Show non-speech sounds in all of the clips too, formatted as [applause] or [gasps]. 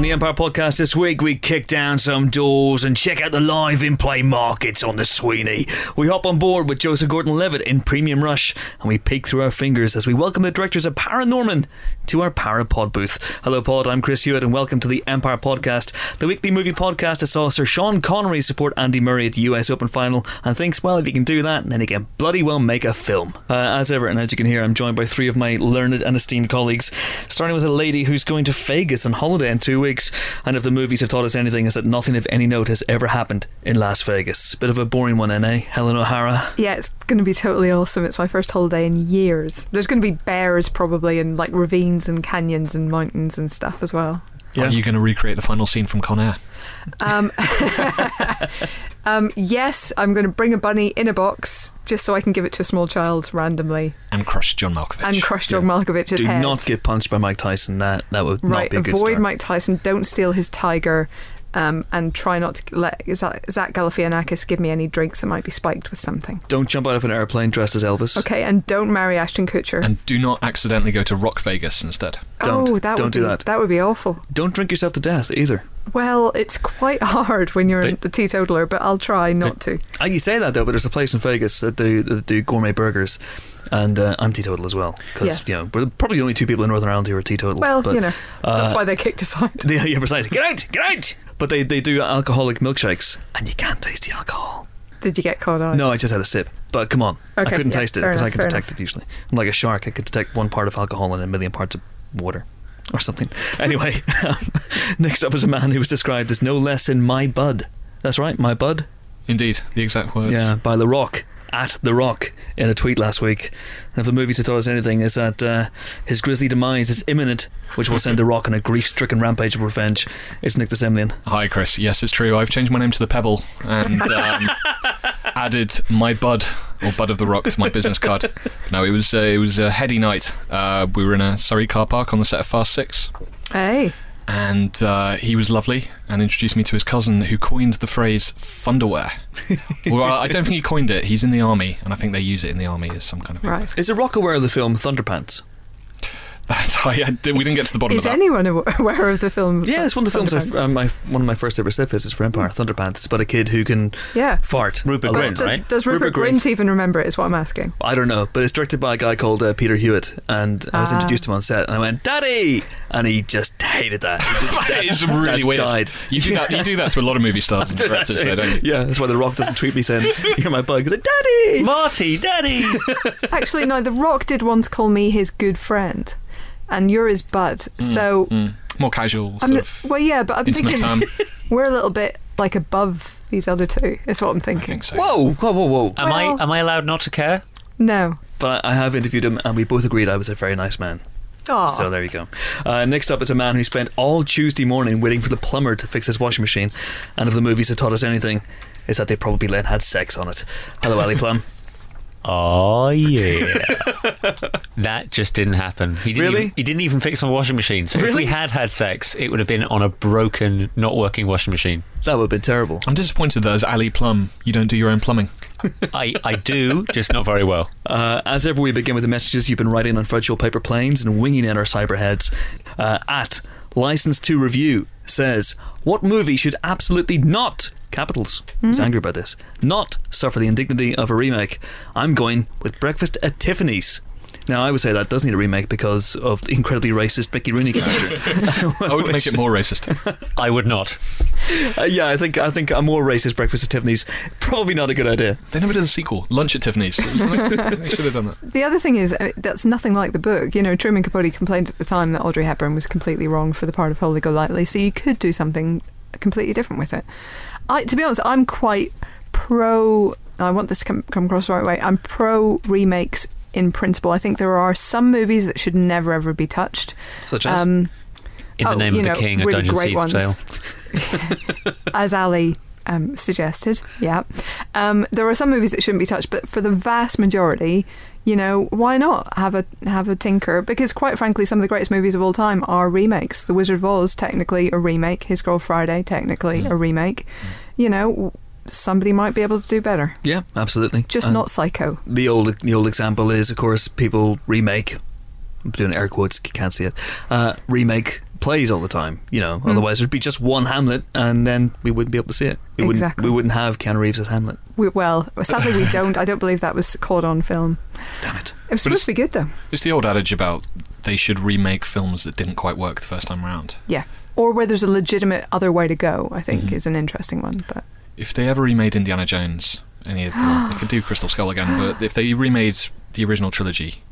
On the Empire podcast this week, we kick down some doors and check out the live in play markets on the Sweeney. We hop on board with Joseph Gordon Levitt in Premium Rush and we peek through our fingers as we welcome the directors of Paranorman to our Parapod booth. Hello, Pod. I'm Chris Hewitt and welcome to the Empire podcast, the weekly movie podcast that saw Sir Sean Connery support Andy Murray at the US Open final and thinks, well, if you can do that, then he can bloody well make a film. Uh, as ever, and as you can hear, I'm joined by three of my learned and esteemed colleagues, starting with a lady who's going to Vegas on holiday in two weeks. And if the movies have taught us anything, is that nothing of any note has ever happened in Las Vegas. Bit of a boring one, eh? Helen O'Hara. Yeah, it's going to be totally awesome. It's my first holiday in years. There's going to be bears probably and like ravines and canyons and mountains and stuff as well. Yeah. Are you going to recreate the final scene from Con Air? Um, [laughs] um, yes, I'm going to bring a bunny in a box just so I can give it to a small child randomly And crush John Malkovich. and crush John Malkovich's Do head. not get punched by Mike Tyson. That that would not right, be a good avoid start. Mike Tyson. Don't steal his tiger. Um, and try not to let Zach, Zach Galifianakis give me any drinks that might be spiked with something. Don't jump out of an airplane dressed as Elvis. Okay, and don't marry Ashton Kutcher. And do not accidentally go to Rock Vegas instead. Don't. oh, that Don't would do be, that. That would be awful. Don't drink yourself to death either. Well, it's quite [laughs] hard when you're But- a teetotaler, but I'll try not to. Uh, You say that though, but there's a place in Vegas that do that do gourmet burgers, and uh, I'm teetotal as well because you know we're probably the only two people in Northern Ireland who are teetotal. Well, but, you know, that's uh, why they kicked us out. Yeah, [laughs] yeah, precisely. Get out, get out. But they, they do alcoholic milkshakes, and you can't taste the alcohol. Did you get caught out? No, I just had a sip. But come on, I couldn't yeah, taste it because I can detect enough. it usually. I'm like a shark. I can detect one part of alcohol in a million parts of water. Or something. Anyway, um, [laughs] next up is a man who was described as no less than my bud. That's right, my bud. Indeed, the exact words. Yeah, by The Rock at The Rock in a tweet last week. And if the movie to tell us anything is that uh, his grisly demise is imminent, which will send The Rock on a grief-stricken rampage of revenge. It's Nick de Semlyen. Hi, Chris. Yes, it's true. I've changed my name to the Pebble and [laughs] um, added my bud or bud of the rock to my business card. No, it was uh, it was a heady night. Uh, we were in a Surrey car park on the set of Fast Six, Hey, and uh, he was lovely and introduced me to his cousin who coined the phrase "funderwear." [laughs] well, I don't think he coined it. He's in the army, and I think they use it in the army as some kind of. right. Is The Rock aware of the film Thunderpants? [laughs] I, I we didn't get to the bottom Is of that. anyone aware of the film? Yeah, it's one of the films. I, um, my, one of my first ever set visits for Empire, Thunderpants. It's about a kid who can yeah. fart. Rupert. Grint, Does, right? does Rupert, Rupert Grint. Grint even remember it? Is what I'm asking. I don't know, but it's directed by a guy called uh, Peter Hewitt, and I was Ah. introduced to him on set, and I went, "Daddy," and he just hated that. [laughs] That is really that weird. Died. You do that. You do that to a lot of movie stars [laughs] and directors, though, don't you? Yeah, that's why The Rock doesn't tweet me saying, "You're my bug." He's like, "Daddy." Marty, Daddy. Actually, no. The Rock did once call me his good friend, and you're his bud. so Mm. More casual, I'm sort of well, yeah, but I'm intimate thinking term. [laughs] we're a little bit like above these other two. Is what I'm I thinking. think so. Whoa, whoa, whoa, whoa! Am Well- I am I allowed not to care? No. But I have interviewed him, and we both agreed I was a very nice man. Oh, So there you go. Uh, next up is a man who spent all Tuesday morning waiting for the plumber to fix his washing machine, and if the movies have taught us anything, it's that they probably then had sex on it. Hello, Ali Plum. [laughs] Oh yeah. [laughs] that just didn't happen. He didn't Really? Even, he didn't even fix my washing machine. So if Really? we had had sex, it would have been on a broken, not working washing machine. That would have been terrible. I'm disappointed that as Ali Plum, you don't do your own plumbing. I I do, just not very well. Uh, as ever, we begin with the messages you've been writing on fragile paper planes and winging in our cyberheads. Uh, at License to Review says, What movie should absolutely not, capitals, he's hmm? angry about this, not suffer the indignity of a remake? I'm going with Breakfast at Tiffany's. Now, I would say that does need a remake because of the incredibly racist Mickey Rooney character. [laughs] I would make it more racist. [laughs] I would not. Uh, yeah, I think I think a more racist Breakfast at Tiffany's probably not a good idea. They never did a sequel. Lunch at Tiffany's. Like- they should have done that. The other thing is, uh, that's nothing like the book. You know, Truman Capote complained at the time that Audrey Hepburn was completely wrong for the part of Holly Golightly, so you could do something completely different with it. I, to be honest, I'm quite pro. I want this to come, come across the right way. I'm pro remakes in principle. I think there are some movies that should never ever be touched. Such as. Um, In the Oh, name of the know, king, a really dungeon great tale. [laughs] as Ali um, suggested. Yeah, um, there are some movies that shouldn't be touched, but for the vast majority, you know, why not have a have a tinker? Because quite frankly, some of the greatest movies of all time are remakes. The Wizard of Oz, technically a remake. His Girl Friday, technically a remake. You know, somebody might be able to do better. yeah, absolutely. Just And- not Psycho. the old the old example is, of course, people remake. I'm doing air quotes. You can't see it. Uh, remake plays all the time. You know, otherwise there'd be just one Hamlet, and then we wouldn't be able to see it. We wouldn't. Exactly. We wouldn't have Keanu Reeves as Hamlet. We, well, sadly we don't. I don't believe that was caught on film. Damn it. It was supposed to be good though. It's the old adage about they should remake films that didn't quite work the first time round. Yeah. Or where there's a legitimate other way to go, I think, Mhm. is an interesting one. But If they ever remade Indiana Jones, any of them, [gasps] they could do Crystal Skull again. But if they remade the original trilogy,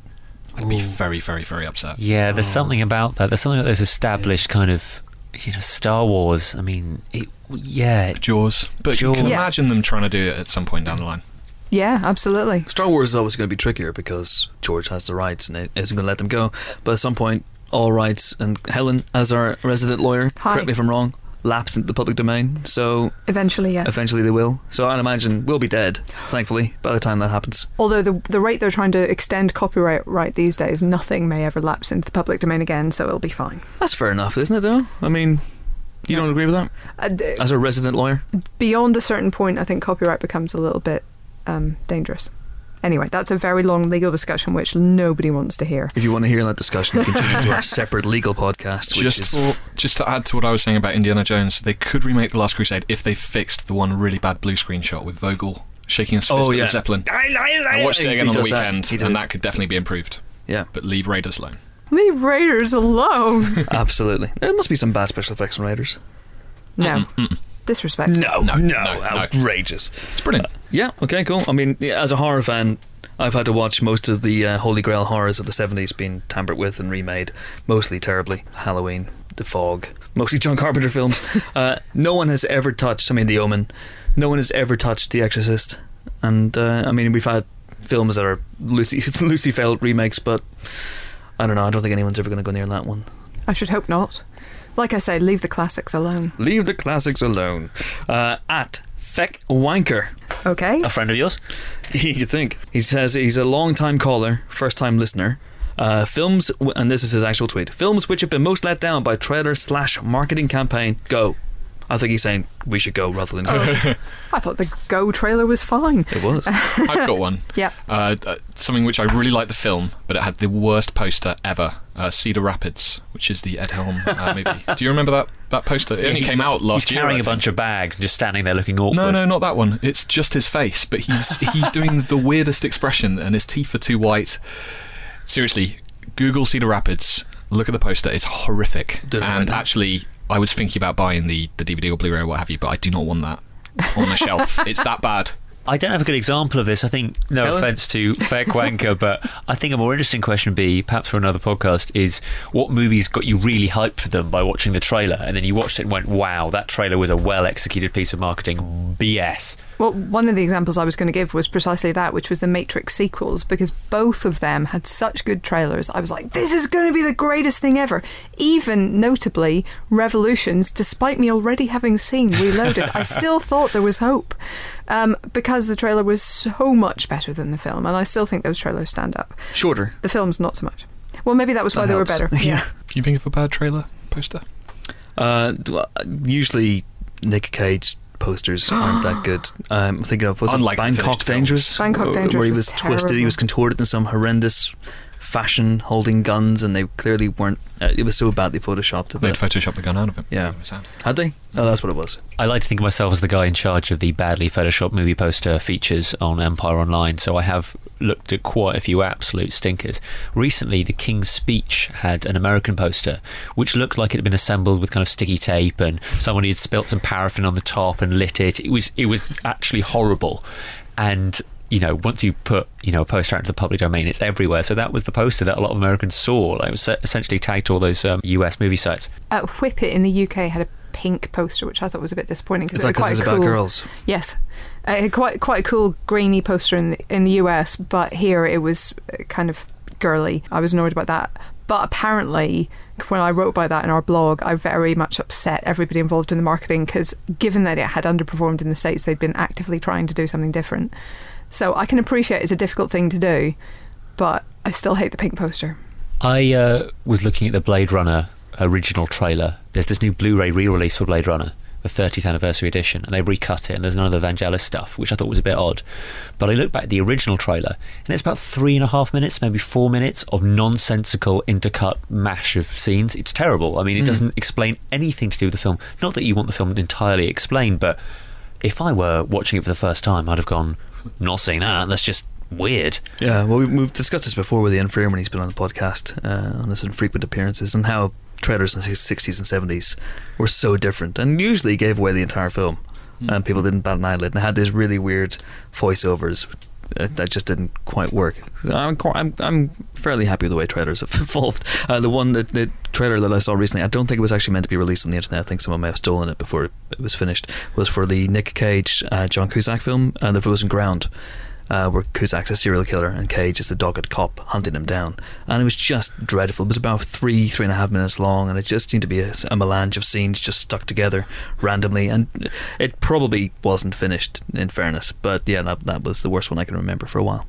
I'd be very, very, very upset. Yeah, there's Oh. something about that. There's something about those established kind of, you know, Star Wars. I mean, it, yeah, Jaws, but you can Jaws. Yeah. imagine them trying to do it at some point down the line. yeah, absolutely. Star Wars is always going to be trickier because George has the rights and it isn't going to let them go. But at some point, all rights and Helen, as our resident lawyer, Hi. correct me if I'm wrong, lapse into the public domain. So Eventually, yes. eventually they will. So I'd imagine we'll be dead, thankfully, by the time that happens. Although the the rate they're trying to extend copyright right these days, nothing may ever lapse into the public domain again, so it'll be fine. That's fair enough, isn't it? Though I mean, you don't agree with that Uh, d- as a resident lawyer? beyond a certain point, I think copyright becomes a little bit um, dangerous. Anyway, that's a very long legal discussion which nobody wants to hear. If you want to hear that discussion, you can tune into our [laughs] separate legal podcast, which Just is for, just to add to what I was saying about Indiana Jones, they could remake The Last Crusade if they fixed the one really bad blue screen shot with Vogel shaking his fist Oh, at yeah. the Zeppelin. I I watched it again on the weekend, He did. and that could definitely be improved. yeah, But leave Raiders alone. Leave Raiders alone. [laughs] absolutely. There must be some bad special effects in Raiders. no. Disrespect. No, No, no, no, no. outrageous. It's brilliant. Yeah, okay, cool. I mean, yeah, as a horror fan, I've had to watch most of the uh, Holy Grail horrors of the 70s being tampered with and remade, mostly terribly. Halloween, The Fog, mostly John Carpenter films. [laughs] uh, no one has ever touched, I mean, The Omen, no one has ever touched The Exorcist. And, uh, I mean, we've had films that are Lucy, [laughs] Lucy failed remakes, but I don't know, I don't think anyone's ever going to go near that one. I should hope not. Like I say, leave the classics alone. Leave the classics alone. Uh, at Feck Wanker. Okay. a friend of yours. [laughs] you think he says he's a long time caller first time listener uh, films w- and this is his actual tweet films which have been most let down by trailer slash marketing campaign go I think he's saying we should go rather than go [laughs] I thought the Go trailer was fine. it was I've got one. [laughs] Yeah. Uh, uh, something which I really liked the film, but it had the worst poster ever. Uh, Cedar Rapids, which is the Ed Helm uh, [laughs] movie. Do you remember that, that poster? It only He's- came out last He's year. carrying I a think. bunch of bags and just standing there looking awkward. No, no, not that one. It's just his face, but he's he's doing the weirdest expression, and his teeth are too white. Seriously, Google Cedar Rapids. Look at the poster; it's horrific. Did it right and actually, I was thinking about buying the, the DVD or Blu-ray or what have you, but I do not want that on the shelf. [laughs] It's that bad. I don't have a good example of this. I think, no Helen? offense to Fair [laughs] Quanker, but I think a more interesting question would be, perhaps for another podcast, is what movies got you really hyped for them by watching the trailer, and then you watched it and went, wow, that trailer was a well executed piece of marketing. BS. Well, one of the examples I was going to give was precisely that, which was the Matrix sequels, because both of them had such good trailers. I was like, this is going to be the greatest thing ever. Even notably, Revolutions, despite me already having seen Reloaded, I [laughs] still thought there was hope. Um, because the trailer was so much better than the film, and I still think those trailers stand up. shorter The films, not so much. Well, maybe that was why That they were better. [laughs] Yeah. Can you think of a bad trailer poster? uh, usually Nick Cage posters [gasps] aren't that good um, I'm thinking of was Unlike it the Bangkok finished films. Dangerous Bangkok Dangerous where he was was twisted he was contorted in some horrendous fashion holding guns and they clearly weren't uh, it was so badly photoshopped They'd that Photoshop the gun out of him. Yeah. It was sad. had they oh that's what it was I like to think of myself as the guy in charge of the badly photoshopped movie poster features on Empire Online, so I have looked at quite a few absolute stinkers. Recently, The King's Speech had an American poster which looked like it had been assembled with kind of sticky tape, and somebody had spilt some paraffin on the top and lit it. It was it was actually horrible, and. You know, once you put you know a poster out into the public domain, it's everywhere. So that was the poster that a lot of Americans saw. Like, it was essentially tagged to all those um, U.S. movie sites. Uh, Whip It in the UK had a pink poster, which I thought was a bit disappointing it's because like it was quite it's a about cool. girls Yes, uh, quite quite a cool grainy poster in the, in the US, but here it was uh, kind of girly. I was annoyed about that. But apparently, when I wrote about that in our blog, I very much upset everybody involved in the marketing because, given that it had underperformed in the states, they'd been actively trying to do something different. So I can appreciate it's a difficult thing to do, but I still hate the pink poster. I uh, was looking at the Blade Runner original trailer. There's this new Blu-ray re-release for Blade Runner, the 30th anniversary edition, and they recut it, and there's none of the Vangelis stuff, which I thought was a bit odd. But I looked back at the original trailer, and it's about three and a half minutes, maybe four minutes of nonsensical intercut mash of scenes. It's terrible. I mean, it doesn't explain anything to do with the film. Not that you want the film entirely explained, but if I were watching it for the first time, I'd have gone, not saying that. That's just weird. Yeah, well, we've, we've discussed this before with Ian Freer when he's been on the podcast uh, on his infrequent appearances and how trailers in the 60s and 70s were so different and usually gave away the entire film. And people didn't bat an eyelid and had these really weird voiceovers that just didn't quite work. I'm, I'm, I'm fairly happy with the way trailers have [laughs] evolved. Uh, the one that the trailer that I saw recently, I don't think it was actually meant to be released on the internet. I think someone may have stolen it before it was finished. Was for the Nick Cage, uh, John Cusack film, uh, The Frozen Ground uh, where Cusack's a serial killer and Cage is the dogged cop hunting him down. And it was just dreadful. It was about three, three and a half minutes long, and it just seemed to be a, a melange of scenes just stuck together randomly. And it probably wasn't finished, in fairness. But yeah, that, that was the worst one I can remember for a while.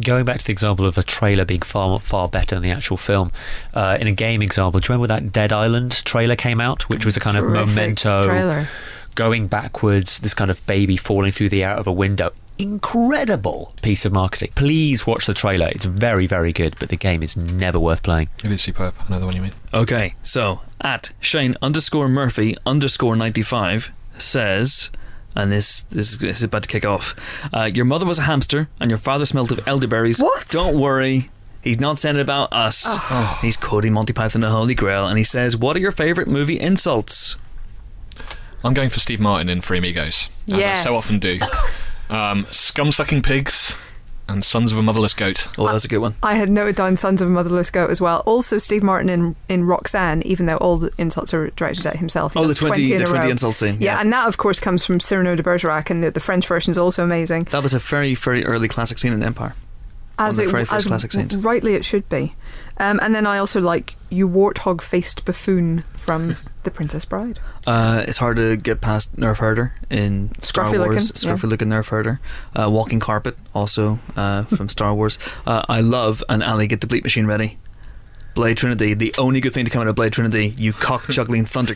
Going back to the example of a trailer being far far better than the actual film, uh, in a game example, do you remember that Dead Island trailer came out, which was a kind of memento trailer. going backwards, this kind of baby falling through the air out of a window. Incredible piece of marketing. Please watch the trailer. It's very, very good, but the game is never worth playing. It is superb. I know the one you mean. Okay, so at Shane underscore Murphy underscore 95 says. And this, this, is- this is about to kick off. Uh, your mother was a hamster, and your father smelled of elderberries. What? Don't worry. He's not saying it about us. He's quoting Monty Python and the Holy Grail, and he says, What are your favourite movie insults? I'm going for Steve Martin in Three Amigos, as Yes. I so often do. [laughs] Um, scum sucking pigs and sons of a motherless goat. Oh, that's a good one. I had noted down Sons of a Motherless Goat as well. Also, Steve Martin in, in Roxanne, even though all the insults are directed at himself. He Oh, the does 20, the 20 row. insult scene. Yeah, and that, of course, comes from Cyrano de Bergerac, and the, the French version is also amazing. That was a very, very early classic scene in Empire. As One the it very first as classic scenes. rightly it should be. Um, and then I also like You Warthog Faced Buffoon from [laughs] The Princess Bride. Uh, it's hard to get past Nerf Herder in Star Scruffy looking, Wars. yeah. Scruffy looking Nerf Herder. Uh, Walking Carpet, also uh, from Star Wars. Uh, I love, and Ali, get the bleep machine ready. Blade Trinity, the only good thing to come out of Blade Trinity, you cock [laughs] juggling thunder.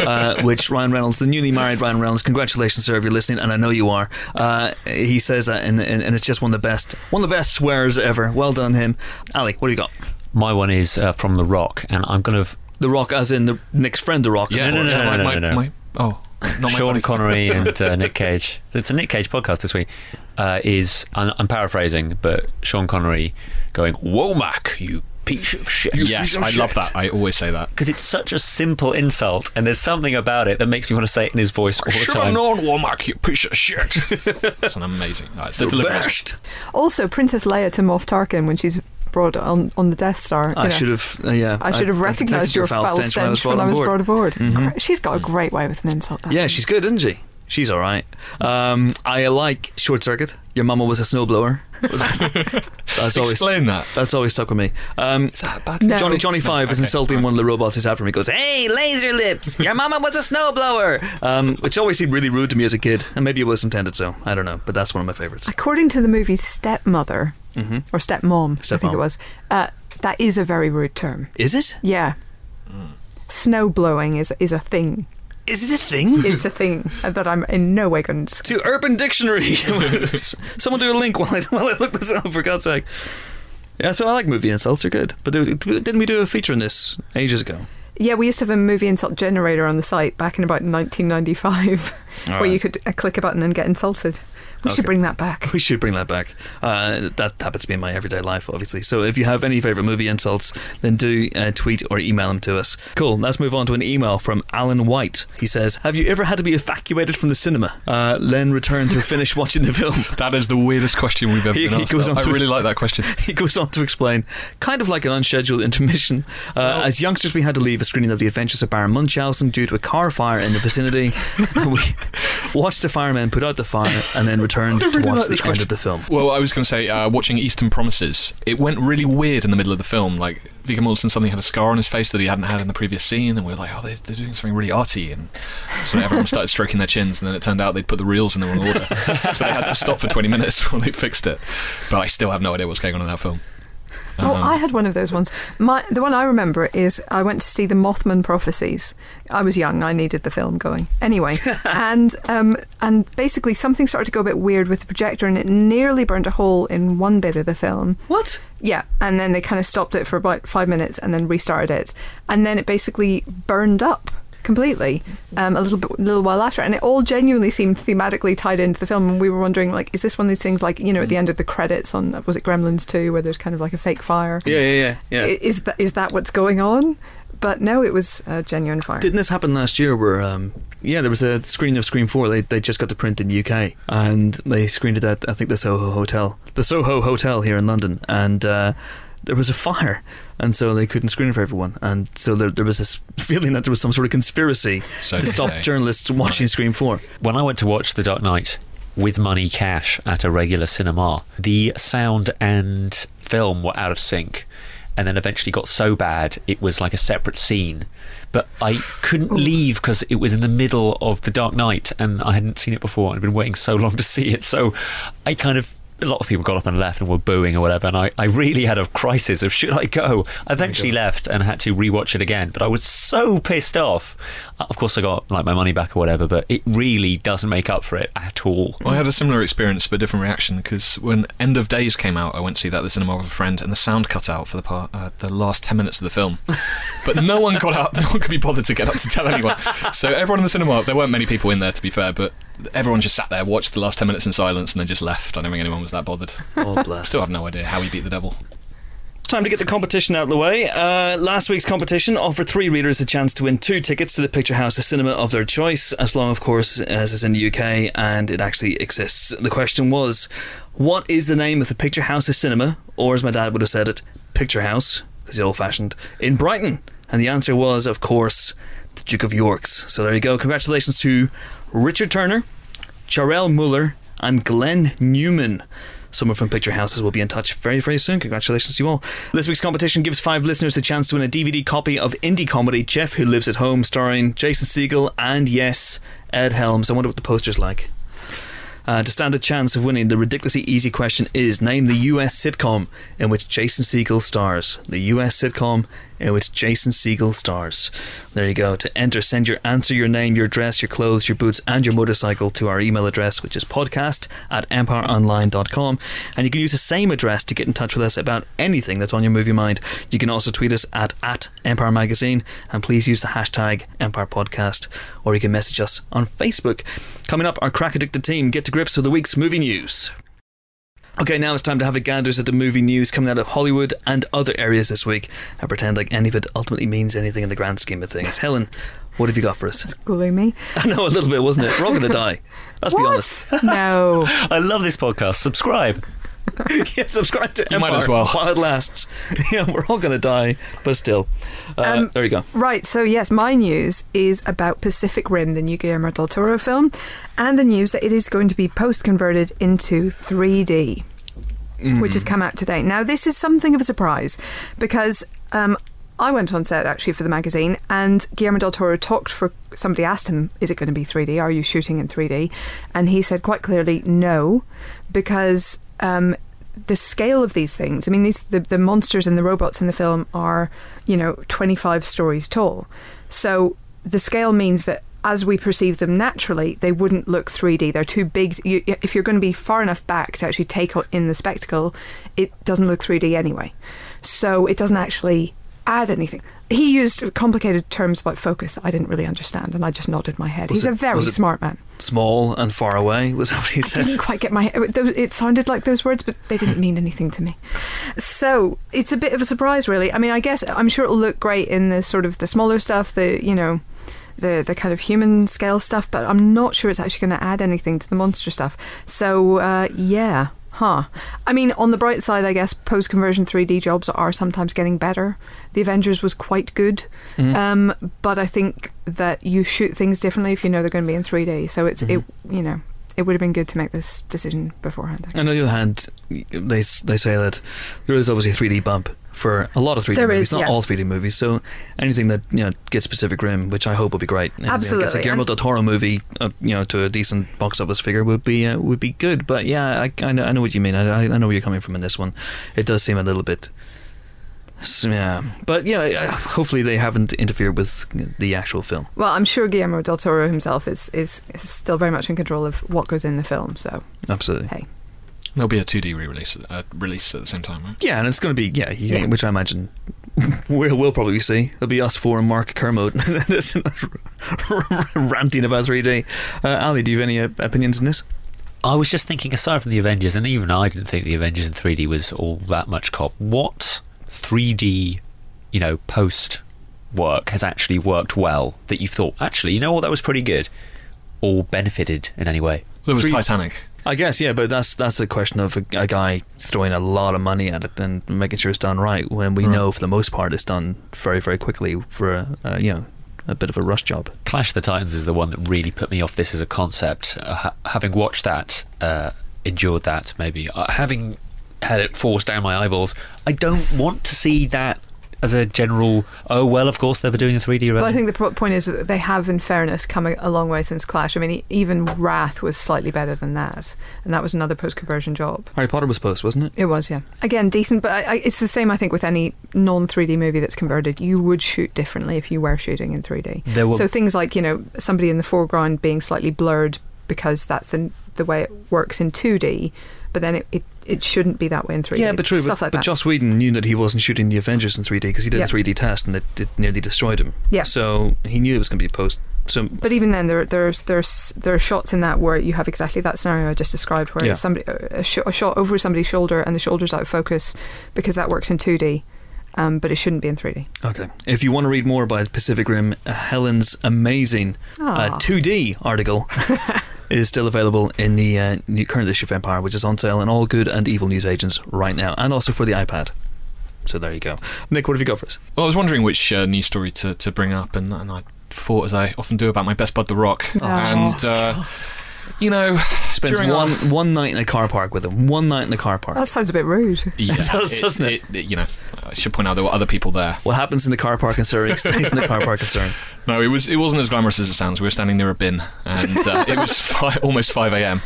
uh, which Ryan Reynolds, the newly married Ryan Reynolds, congratulations, sir, if you're listening, and I know you are. Uh, he says that, and, and, and it's just one of the best, one of the best swears ever. Well done, him. Ali, what do you got? My one is uh, from The Rock, and I'm going to. The Rock, as in the Nick's friend, The Rock. Yeah, no, no, yeah, no, my, no, my, no, no. my- oh, not Sean buddy. Connery [laughs] and uh, Nick Cage. It's a Nick Cage podcast this week. Uh, is I'm, I'm paraphrasing, but Sean Connery going, "Womack, you piece of shit." Yes, I love that. I always say that. because it's such a simple insult, and there's something about it that makes me want to say it in his voice all the Should have time. known, Womack, you piece of shit. [laughs] That's an amazing. Oh, it's the delivery. Also, Princess Leia to Moff Tarkin when she's brought on, on the Death Star. I know. should have, uh, yeah. I should have I recognised your foul stench, when I was on board. brought aboard. Mhm. She's got a great way with an insult. that Yeah, lady. she's good, isn't she? She's all right. Um, I like Short Circuit. Your mama was a snowblower. [laughs] that's always Explain that. that's always stuck with me. Um, Is that bad No. Johnny Johnny Five is okay. insulting one of the robots he's after him. He goes, "Hey, laser lips! Your mama was a snowblower," um, which always seemed really rude to me as a kid, and maybe it was intended so. I don't know, but that's one of my favorites. According to the movie Stepmother, hmm or Stepmom, I think it was, uh, that is a very rude term. Is it? Yeah. Snow blowing is is a thing. Is it a thing? It's a thing [laughs] that I'm in no way going to to Urban Dictionary. [laughs] Someone do a link while I, [laughs] while I look this up, for God's sake. Yeah, so I like movie insults, they're good. But didn't we do a feature on this ages ago? Yeah, we used to have a movie insult generator on the site back in about 1995, where Alright. you could uh, click a button and get insulted. We should bring that back. We should bring that back. Uh, that happens to be in my everyday life, obviously. So if you have any favourite movie insults, then do uh, tweet or email them to us. Cool. Let's move on to an email from Alan White. He says, Have you ever had to be evacuated from the cinema? Uh, then return to finish [laughs] watching the film. That is the weirdest question we've ever He- been he asked. goes on I really like that question. [laughs] He goes on to explain, kind of like an unscheduled intermission. Uh, As youngsters, we had to leave a screening of The Adventures of Baron Munchausen due to a car fire in the vicinity. [laughs] we watched the firemen put out the fire and then returned to really watch like the this end of the film. Well, I was going to say, uh, watching Eastern Promises, it went really weird in the middle of the film. Like, Viggo Mortensen suddenly had a scar on his face that he hadn't had in the previous scene, and we were like, oh, they're, they're doing something really arty. And so everyone started stroking their chins, and then it turned out they'd put the reels in the wrong order. [laughs] so they had to stop for 20 minutes [laughs] while they fixed it. But I still have no idea what's going on in that film. Oh, I had one of those ones. My the one I remember is I went to see the Mothman Prophecies. I was young. I needed the film going anyway, [laughs] and um, and basically something started to go a bit weird with the projector, and it nearly burnt a hole in one bit of the film. What? Yeah, and then they kind of stopped it for about five minutes and then restarted it, and then it basically burned up completely um, a little bit, little while after, and it all genuinely seemed thematically tied into the film. And we were wondering, like, is this one of these things, like you know, at the end of the credits on was it Gremlins two, where there's kind of like a fake fire? Yeah, yeah, yeah. yeah. Is that is that what's going on? But no, it was a genuine fire. Didn't this happen last year where, um, yeah, there was a screening of Scream 4. They, they just got the print in UK and they screened it at, I think, the Soho Hotel. The Soho Hotel here in London. And uh, there was a fire. And so they couldn't screen for everyone. And so there, there was this feeling that there was some sort of conspiracy So to stop say. journalists watching Scream 4. When I went to watch The Dark Knight with money cash at a regular cinema, the sound and film were out of sync. And then eventually got so bad it was like a separate scene. But I couldn't leave because it was in the middle of The Dark Knight and I hadn't seen it before. I'd been waiting so long to see it. So I kind of. A lot of people got up and left and were booing or whatever, and I, I really had a crisis of should I go? I eventually left and had to rewatch it again, but I was so pissed off. Of course, I got like my money back or whatever, but it really doesn't make up for it at all. Well, I had a similar experience, but different reaction because when End of Days came out, I went to see that at the cinema with a friend, and the sound cut out for the part, uh, the last ten minutes of the film. [laughs] but no one got up, [laughs] no one could be bothered to get up to tell anyone. So everyone in the cinema, there weren't many people in there to be fair, but everyone just sat there, watched the last ten minutes in silence, and then just left. I don't think anyone was that bothered. Oh, bless. [laughs] Still have no idea how he beat the devil. Time to get the competition out of the way. Uh, last week's competition offered three readers a chance to win two tickets to the Picture House cinema of their choice, as long, of course, as it's in the UK and it actually exists. The question was, what is the name of the Picture House cinema, or as my dad would have said it, Picture House, because he's old-fashioned, in Brighton? And the answer was, of course, the Duke of York's. So there you go. Congratulations to Richard Turner, Jarell Muller, and Glenn Newman. Someone from Picture Houses will be in touch very, very soon. Congratulations to you all. This week's competition gives five listeners a chance to win a DVD copy of indie comedy Jeff Who Lives at Home, starring Jason Segel and, yes, Ed Helms. I wonder what the poster's like. Uh, to stand a chance of winning, the ridiculously easy question is name the US sitcom in which Jason Segel stars. The US sitcom Uh, in which Jason Segel stars. There you go. To enter, send your answer, your name, your dress, your clothes, your boots, and your motorcycle to our email address, which is podcast at empireonline.com. And you can use the same address to get in touch with us about anything that's on your movie mind. You can also tweet us at, at Empire Magazine, and please use the hashtag Empire Podcast, or you can message us on Facebook. Coming up, our crack addicted team get to grips with the week's movie news. Okay, now it's time to have a ganders at the movie news coming out of Hollywood and other areas this week and pretend like any of it ultimately means anything in the grand scheme of things. Helen, what have you got for us? It's gloomy. [laughs] I know a little bit, wasn't it? We're all going [laughs] to die. Let's be honest. no. [laughs] I love this podcast. Subscribe. [laughs] yeah, subscribe to You might as well. while it lasts. [laughs] Yeah, we're all going to die, but still. Uh, Um, there you go. Right, so yes, my news is about Pacific Rim, the new Guillermo del Toro film, and the news that it is going to be post converted into 3D, which has come out today. Now, this is something of a surprise because um, I went on set actually for the magazine, and Guillermo del Toro talked for somebody asked him, Is it going to be 3D? Are you shooting in 3D? And he said quite clearly, No, because. Um, the scale of these things, I mean, these the, the monsters and the robots in the film are, you know, 25 stories tall. So the scale means that as we perceive them naturally, they wouldn't look 3D. They're too big. You, if you're going to be far enough back to actually take in the spectacle, it doesn't look 3D anyway. So it doesn't actually add anything. He used complicated terms about focus that I didn't really understand, and I just nodded my head. Was He's a very it- smart man. Small and far away was that what he I said. didn't quite get my It sounded like those words, but they didn't mean anything to me. So it's a bit of a surprise, really. I mean, I guess I'm sure it'll look great in the sort of the smaller stuff, the you know, the the kind of human scale stuff. But I'm not sure it's actually going to add anything to the monster stuff. So uh, yeah. Huh. I mean, on the bright side, I guess post conversion 3D jobs are sometimes getting better. The Avengers was quite good, um, but I think that you shoot things differently if you know they're going to be in 3D. So it's it, you know, it would have been good to make this decision beforehand. And on the other hand, they they say that there is obviously a 3D bump for a lot of 3D There movies, is, not yeah. all 3D movies. So anything that you know gets Pacific Rim, which I hope will be great, and, you know, gets a Absolutely, Guillermo del Toro movie, uh, you know, to a decent box office figure would be uh, would be good. But yeah, I, I know I know what you mean. I, I know where you're coming from in this one. It does seem a little bit So, yeah, but yeah, hopefully they haven't interfered with the actual film. Well, I'm sure Guillermo del Toro himself is, is, is still very much in control of what goes in the film. So Absolutely. hey, There'll be a 2D re-release uh, release at the same time, right? Yeah, and it's going to be yeah, you- Yeah. which I imagine [laughs] we'll, we'll probably see. It'll be us four and Mark Kermode [laughs] ranting about 3D. Uh, Ali, do you have any uh, opinions on this? I was just thinking, aside from the Avengers, and even I didn't think the Avengers in 3D was all that much cop. What 3D, you know, post work has actually worked well that you thought, actually, you know what, that was pretty good, or benefited in any way? There was Three- Titanic. I guess yeah, but that's that's a question of a, a guy throwing a lot of money at it and making sure it's done right. When we Right. know for the most part it's done very very quickly for a, a you know a bit of a rush job. Clash of the Titans is the one that really put me off this as a concept. Uh, ha- having watched that, uh, endured that, maybe, uh, having had it forced down my eyeballs, I don't want to see that as a general, oh, well, of course they were doing a 3D But I think the pro- point is that they have, in fairness, come a, a long way since Clash. I mean, e- even Wrath was slightly better than that, and that was another post-conversion job. Harry Potter was post, wasn't it? It was, yeah. Again, decent, but I, I, it's the same. I think with any non 3D movie that's converted, you would shoot differently if you were shooting in 3D. There were So things like you know somebody in the foreground being slightly blurred because that's the the way it works in 2D, but then it, it, it shouldn't be that way in 3D. Yeah, but true. Stuff But, like but that. Joss Whedon knew that he wasn't shooting the Avengers in 3D because he did Yeah. a 3D test and it, it nearly destroyed him. Yeah. So he knew it was going to be post. So But even then, there there's there's there are shots in that where you have exactly that scenario I just described, where Yeah. it's somebody a, sh- a shot over somebody's shoulder and the shoulder's out of focus because that works in 2D, um, but it shouldn't be in 3D. okay, if you want to read more about Pacific Rim, uh, Helen's amazing uh, Ah. 2D article [laughs] is still available in the uh, new current issue of Empire, which is on sale in all good and evil newsagents right now, and also for the iPad. So there you go. Nick, what have you got for us? Well, I was wondering which uh, news story to, to bring up, and, and I thought, as I often do, about my best bud, The Rock. Oh, and, uh, you know, [sighs] Spends During one our- one night in a car park with him. One night in the car park. That sounds a bit rude. [laughs] yeah, does, doesn't it? You know, I should point out there were other people there. What happens in the car park in Surrey [laughs] stays in the car park in Surrey. No, it was it wasn't as glamorous as it sounds. We were standing near a bin, and uh, it was [laughs] fi- almost five a.m.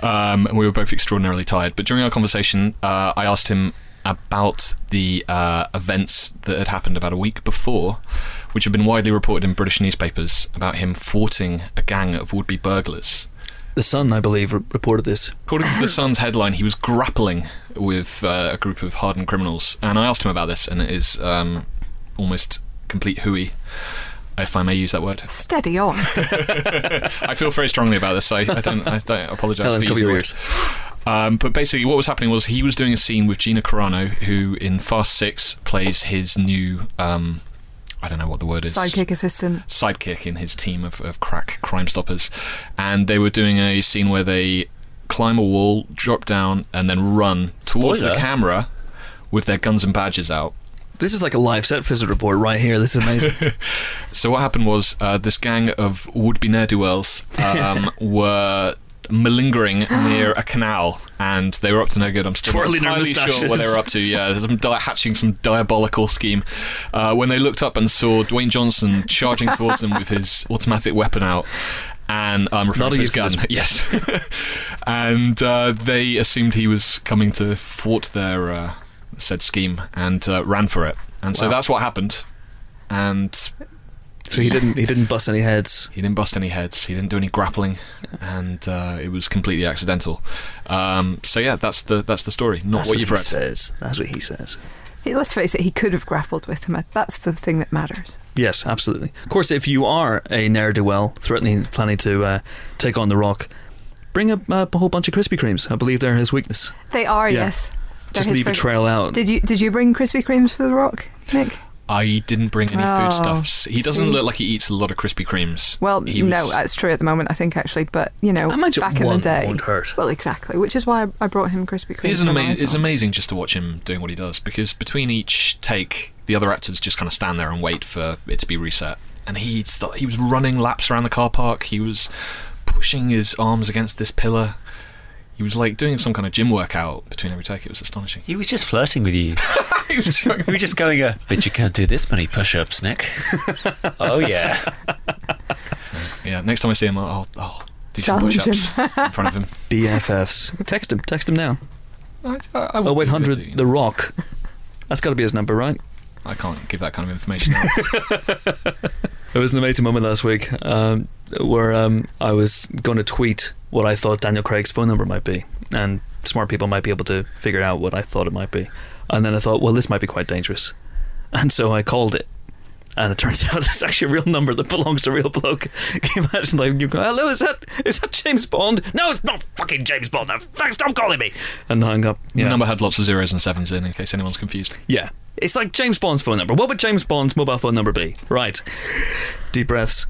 Um, and we were both extraordinarily tired. But during our conversation, uh, I asked him about the uh, events that had happened about a week before, which had been widely reported in British newspapers about him thwarting a gang of would-be burglars. The Sun, I believe, re- reported this. According to the [laughs] Sun's headline, he was grappling with uh, a group of hardened criminals, and I asked him about this, and it is um, almost complete hooey, if I may use that word. Steady on. [laughs] I feel very strongly about this. I, I don't. I don't apologise Helen, for cover using your the ears. Um, but basically, what was happening was he was doing a scene with Gina Carano, who in Fast Six plays his new. Um, I don't know what the word is. Sidekick assistant. Sidekick in his team of, of crack crime stoppers, and they were doing a scene where they climb a wall, drop down, and then run towards the camera with their guns and badges out. This is like a live set visit report right here. This is amazing. [laughs] So what happened was uh, this gang of would-be ne'er-do-wells [laughs] um, were malingering [gasps] near a canal, and they were up to no good. I'm still not Twirling their entirely sure moustaches. what they were up to. Yeah, there's some di- hatching some diabolical scheme. Uh, when they looked up and saw Dwayne Johnson [laughs] charging towards them with his automatic weapon out. And I'm referring Not a to his gun. euphemism. [laughs] Yes, and uh, they assumed he was coming to thwart their uh, said scheme and uh, ran for it. And so that's what happened. And so he didn't he didn't bust any heads. he didn't bust any heads. He didn't do any grappling, and uh, it was completely accidental. Um, so yeah, that's the that's the story. Not That's what what you've he read. says. That's what he says. Hey, Let's face it, he could have grappled with him. That's the thing that matters. Yes, absolutely. Of course, if you are a ne'er do well, threatening, planning to uh, take on the Rock, bring up uh, a whole bunch of Krispy Kremes. I believe they're his weakness. They are, Yeah. yes. They're Just his leave a trail out. Did you did you bring Krispy Kremes for the Rock, Nick? I didn't bring any Oh, foodstuffs. He doesn't see? look like he eats a lot of Krispy Kremes. Well, He no, that's true at the moment. I think actually, but you know, back in the day, won't hurt. well, exactly. Which is why I, I brought him Krispy Kremes. It's, an ama- it's amazing just to watch him doing what he does because between each take, the other actors just kind of stand there and wait for it to be reset. And he st- he was running laps around the car park. He was pushing his arms against this pillar. He was like doing some kind of gym workout between every take. It was astonishing. He was just flirting with you. [laughs] he was doing- We were just going, uh, but you can't do this many push ups, Nick. [laughs] oh, yeah. yeah, next time I see him, I'll, I'll do Challenge some push-ups in front of him. [laughs] BFFs. Text him. Text him now. I, I, I will Oh wait, do it. hundred. The Rock. That's got to be his number, right? I can't give that kind of information. out. It was an amazing moment last week um, where um, I was going to tweet what I thought Daniel Craig's phone number might be, and smart people might be able to figure out what I thought it might be. And then I thought, well, this might be quite dangerous, and so I called it. And it turns [laughs] out it's actually a real number that belongs to a real bloke. [laughs] Can you imagine, like, you go, hello, is that is that James Bond? No, it's not fucking James Bond. No, fuck, stop calling me. And hung up. The number had lots of zeros and sevens in, in case anyone's confused. Yeah. It's like James Bond's phone number. What would James Bond's mobile phone number be? Right. Deep breaths.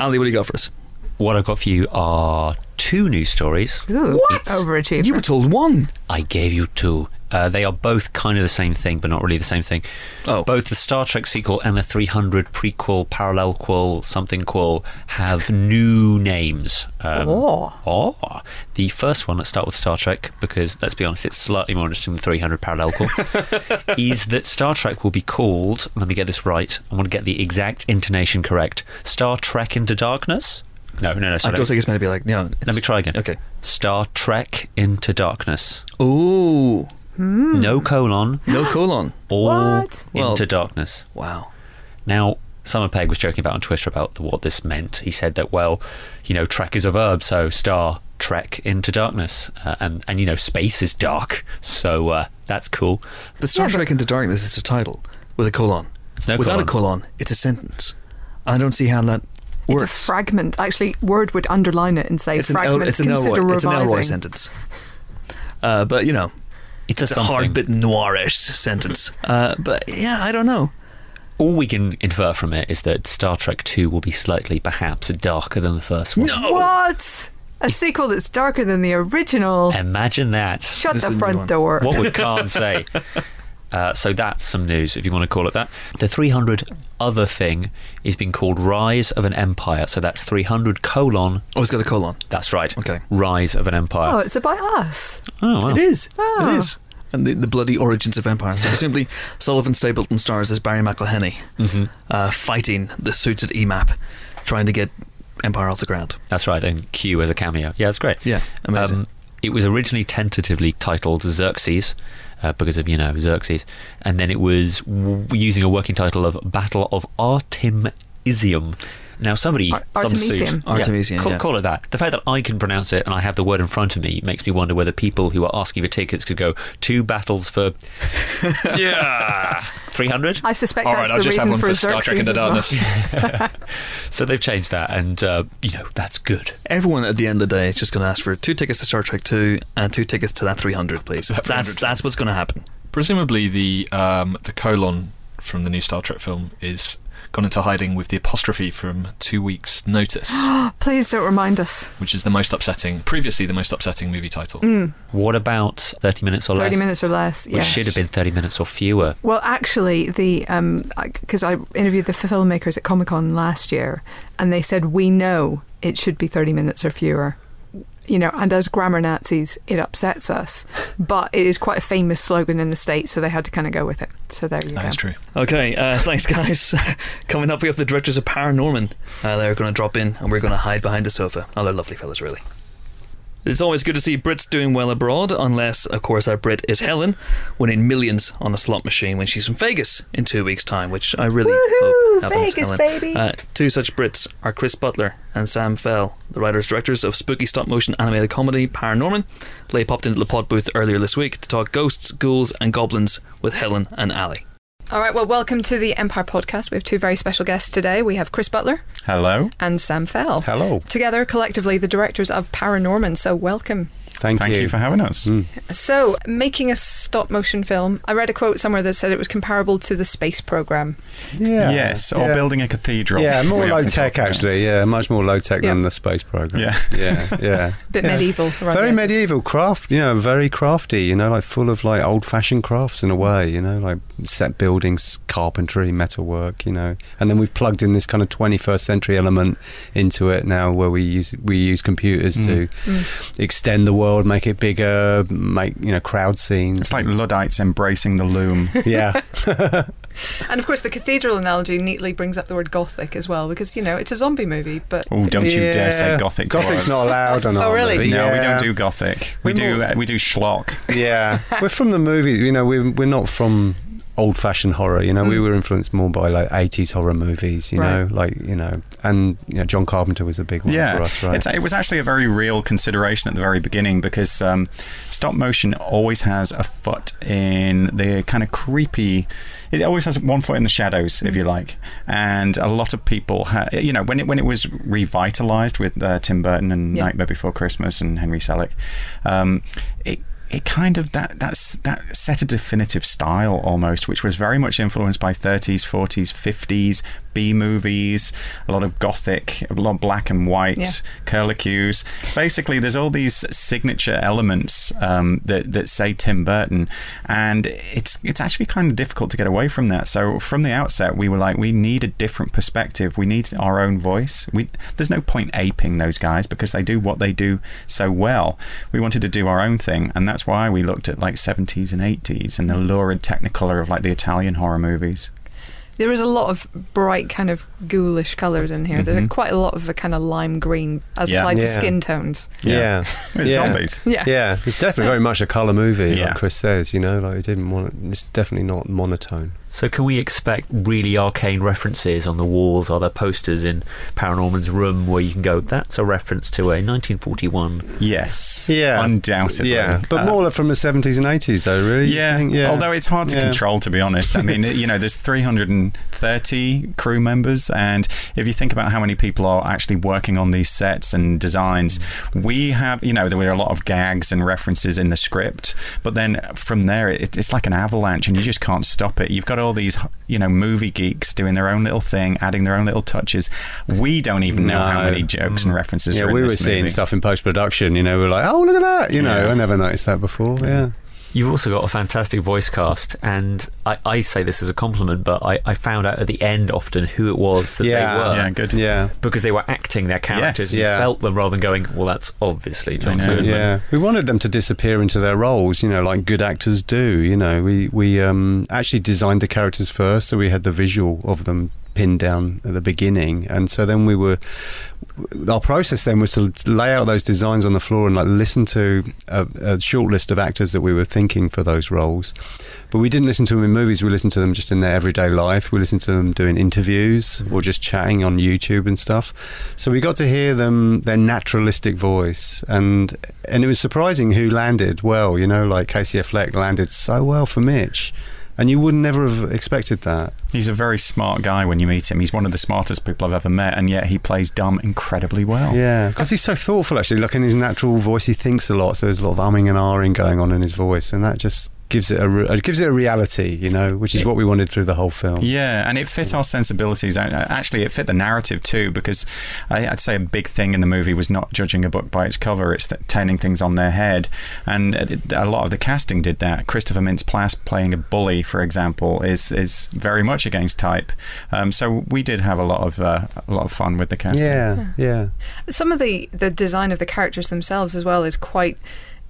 Ali, what do you got for us? What I've got for you are two news stories. Ooh, It's- overachiever. You were told one. I gave you two. Uh, they are both kind of the same thing, but not really the same thing. Oh. Both the Star Trek sequel and the 300 prequel, parallel qual, something qual have new names. Um, Oh. oh. The first one, let's start with Star Trek, because let's be honest, it's slightly more interesting than 300 parallel qual, [laughs] is that Star Trek will be called, let me get this right, I want to get the exact intonation correct Star Trek Into Darkness? No, no, no, I don't think it's meant to be like, no. Let me try again. Okay. Star Trek Into Darkness. Ooh. No colon, [gasps] No colon. all What? Well- into darkness. Wow. Now, Simon Pegg was joking about on Twitter about what this meant. He said that, well, you know, trek is a verb, so star trek into darkness, uh, and and you know, space is dark, so uh, that's cool. But Star Yeah, but- Trek Into Darkness is a title with a colon. It's no Without colon. a colon, it's a sentence. I don't see how that It's a fragment. Actually, Word would underline it and say it's an, El- fragment. it's an Consider Elroy, it's an. Elroy sentence. Uh, but, you know, It's a it's a something. hard bit noirish sentence. Uh, but, yeah, I don't know. All we can infer from it is that Star Trek Two will be slightly, perhaps, darker than the first one. No! What? A sequel that's darker than the original. Imagine that. Shut This the is a new front door. what would [laughs] Khan say? Uh, so that's some news, if you want to call it that. The 300 other thing is being called Rise of an Empire. So that's 300 colon. Oh, it's got a colon. That's right. Okay. Rise of an Empire. Oh, it's about us. Oh, wow. It is. Ah. It is. And the, the bloody origins of Empire. So presumably, Sullivan Stapleton stars as Barry McIlheney, hmm uh, fighting the suits at EMAP, trying to get Empire off the ground. That's right. And Q as a cameo. Yeah, it's great. Yeah, amazing. Um, it was originally tentatively titled Xerxes. Uh, because of you know Xerxes, and then it was w- using a working title of Battle of Artemisium. Now somebody, Ar- some Artemisium. suit, Artemisium, call, yeah. call it that. The fact that I can pronounce it and I have the word in front of me makes me wonder whether people who are asking for tickets could go two battles for [laughs] yeah [laughs] three hundred. I suspect All that's right, I'll the just have reason one for for Star Trek Xerxes Into as well. Darkness. [laughs] So they've changed that, and uh, you know that's good. Everyone at the end of the day is just going to ask for two tickets to Star Trek 2 and two tickets to that 300, please. That That's that's what's going to happen. Presumably, the um, the colon from the new Star Trek film is gone into hiding with the apostrophe from Two Weeks Notice, [gasps] Please don't remind us. which is the most upsetting, previously the most upsetting movie title. Mm, What about thirty minutes or 30 less? minutes or less. Which should have been thirty minutes or fewer. Well, actually, the because I interviewed the filmmakers at Comic Con last year, and they said we know it should be thirty minutes or fewer. You know, and as grammar Nazis, it upsets us, but it is quite a famous slogan in the states, so they had to kind of go with it. So there you That go. That's true. Okay, uh, [laughs] thanks, guys. [laughs] Coming up, we have the directors of Paranorman. Uh, they're going to drop in, and we're going to hide behind the sofa. Oh, they're lovely fellas, really. It's always good to see Brits doing well abroad, unless, of course, our Brit is Helen, winning millions on a slot machine when she's in Vegas in two weeks' time, which I really hope happens. Vegas, Helen. baby. Uh, two such Brits are Chris Butler and Sam Fell, the writers directors of spooky stop motion animated comedy Paranorman. They popped into the pod booth earlier this week to talk ghosts, ghouls, and goblins with Helen and Ali. All right, well, welcome to the Empire podcast. We have two very special guests today. We have Chris Butler Hello. and Sam Fell. Hello. Together, collectively, the directors of Paranorman. So, welcome. Thank, Thank you. for having us. So, making a stop motion film, I read a quote somewhere that said it was comparable to the space program. Yeah. Yes, or yeah. building a cathedral. Yeah, more low tech, talk about. actually. Yeah, much more low tech Yeah. than the space program. Yeah. [laughs] yeah, yeah. Bit Yeah. medieval. around Very edges. medieval craft, you know, very crafty, you know, like full of like old fashioned crafts in a way, you know, like set buildings, carpentry, metalwork, you know. And then we've plugged in this kind of 21st century element into it now where we use we use computers to Mm. extend the world, make it bigger, make, you know, crowd scenes. It's like Luddites embracing the loom. yeah. [laughs] [laughs] And of course, the cathedral analogy neatly brings up the word gothic as well, because, you know, it's a zombie movie, but Oh, don't you dare say Yeah. gothic. to Gothic's us. not allowed on [laughs] Oh, really? movie. No, we don't do gothic. We We're do more- uh, we do schlock. Yeah, we're from the movies. You know, we're we're not from old-fashioned horror. You know, we Mm. were influenced more by like '80s horror movies. You know, like you know, and you know, John Carpenter was a big one Yeah, for us, right? it's, it was actually a very real consideration at the very beginning because um, stop motion always has a foot in the kind of creepy. It always has one foot in the shadows, if you like, and a lot of people, ha- you know, when it when it was revitalized with uh, Tim Burton and Yeah. Nightmare Before Christmas and Henry Selick, um, it it kind of that that's that set a definitive style almost, which was very much influenced by 30s, 40s, 50s B movies, a lot of gothic, a lot of black and white Yeah. curlicues. Basically, there's all these signature elements um, that that say Tim Burton, and it's it's actually kind of difficult to get away from that. So from the outset, we were like, we need a different perspective. We need our own voice. We there's no point aping those guys because they do what they do so well. We wanted to do our own thing, and that's why we looked at like 70s and 80s and the lurid technicolor of like the Italian horror movies. There is a lot of bright, kind of ghoulish colours in here. There's Mhm. quite a lot of a kind of lime green as Yeah. applied to skin tones. yeah. [laughs] It's Yeah. zombies. Yeah. Yeah, it's definitely very much a colour movie, Yeah. like Chris says. You know, like it didn't want. It's definitely not monotone. So, can we expect really arcane references on the walls? Are there posters in Paranorman's room where you can go, that's a reference to a 1941? Yes. Yeah. Undoubtedly. Yeah, but Uh, more from the seventies and eighties, though. Really? Yeah, think? yeah. although it's hard to Yeah. control, to be honest. I mean, [laughs] you know, there's 330 crew members, and if you think about how many people are actually working on these sets and designs, we have, you know, there were a lot of gags and references in the script, but then from there, it, it's like an avalanche, and you just can't stop it. You've got all these, you know, movie geeks doing their own little thing, adding their own little touches. We don't even know how many jokes and mm. references yeah, are in we were this seeing stuff in post production. You know, we are like, oh, look at that. You know, Yeah. I never noticed that before. Yeah. You've also got a fantastic voice cast, and I, I say this as a compliment, but I, I found out at the end often who it was that Yeah. they were. Yeah, good. Yeah. Because they were acting their characters, Yes. Yeah. felt them rather than going, "Well, that's obviously John. Goodman." Yeah, we wanted them to disappear into their roles, you know, like good actors do. You know, we we um, actually designed the characters first, so we had the visual of them pinned down at the beginning, and so then we were. Our process then was to lay out those designs on the floor and like listen to a, a short list of actors that we were thinking for those roles, but we didn't listen to them in movies. We listened to them just in their everyday life. We listened to them doing interviews or just chatting on YouTube and stuff. So we got to hear them their naturalistic voice, and and it was surprising who landed well. You know, like Casey Affleck landed so well for Mitch, and you would never have expected that. He's a very smart guy when you meet him. He's one of the smartest people I've ever met, and yet he plays dumb incredibly well. Yeah, because he's so thoughtful. Actually, like in his natural voice, he thinks a lot. So there's a lot of umming and ahhing going on in his voice, and that just gives it a re- gives it a reality. You know, which is what we wanted through the whole film. Yeah, and it fit our sensibilities. Uh, Actually, it fit the narrative too, because I- I'd say a big thing in the movie was not judging a book by its cover; it's th- turning things on their head. And a lot of the casting did that. Christopher Mintz-Plasse playing a bully, for example, is is very much against type. Um, so we did have a lot of uh, a lot of fun with the casting. Yeah, yeah. Some of the the design of the characters themselves as well is quite.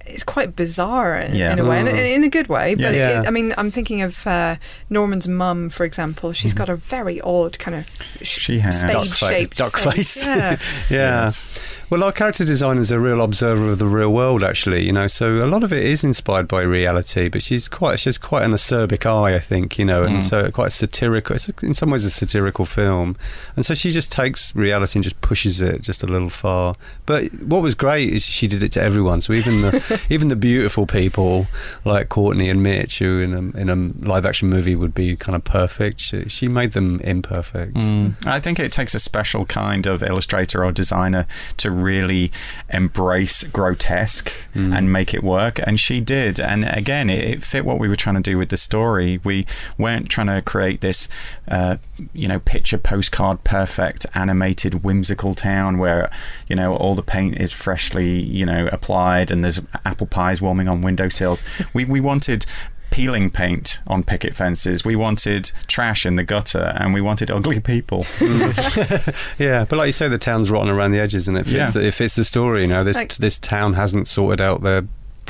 It's quite bizarre in, Yeah. in a way, in, Mm. in a good way. But Yeah. It, I mean, I'm thinking of uh, Norman's mum, for example. She's got a very odd kind of sh- She has. Duck fa- spade-shaped duck face. face. Yeah. [laughs] Yeah. Yes. Well, our character designer is a real observer of the real world, actually. You know, so a lot of it is inspired by reality. But she's quite, she's quite an acerbic eye, I think. You know, and Mm. so quite satirical. It's in some ways a satirical film, and so she just takes reality and just pushes it just a little far. But what was great is she did it to everyone. So even the [laughs] even the beautiful people like Courtney and Mitch, who in a in a live action movie would be kind of perfect, she, she made them imperfect. Mm. I think it takes a special kind of illustrator or designer to really embrace grotesque Mm. and make it work. And she did. And again, it, it fit what we were trying to do with the story. We weren't trying to create this, uh, you know, picture postcard perfect animated whimsical town where, you know, all the paint is freshly, you know, applied and there's apple pies warming on windowsills. we, we wanted peeling paint on picket fences. We wanted trash in the gutter, and we wanted ugly people. [laughs] Yeah, but like you say, the town's rotten around the edges, and it fits. Yeah. The, it fits the story. You know, this Like- this town hasn't sorted out their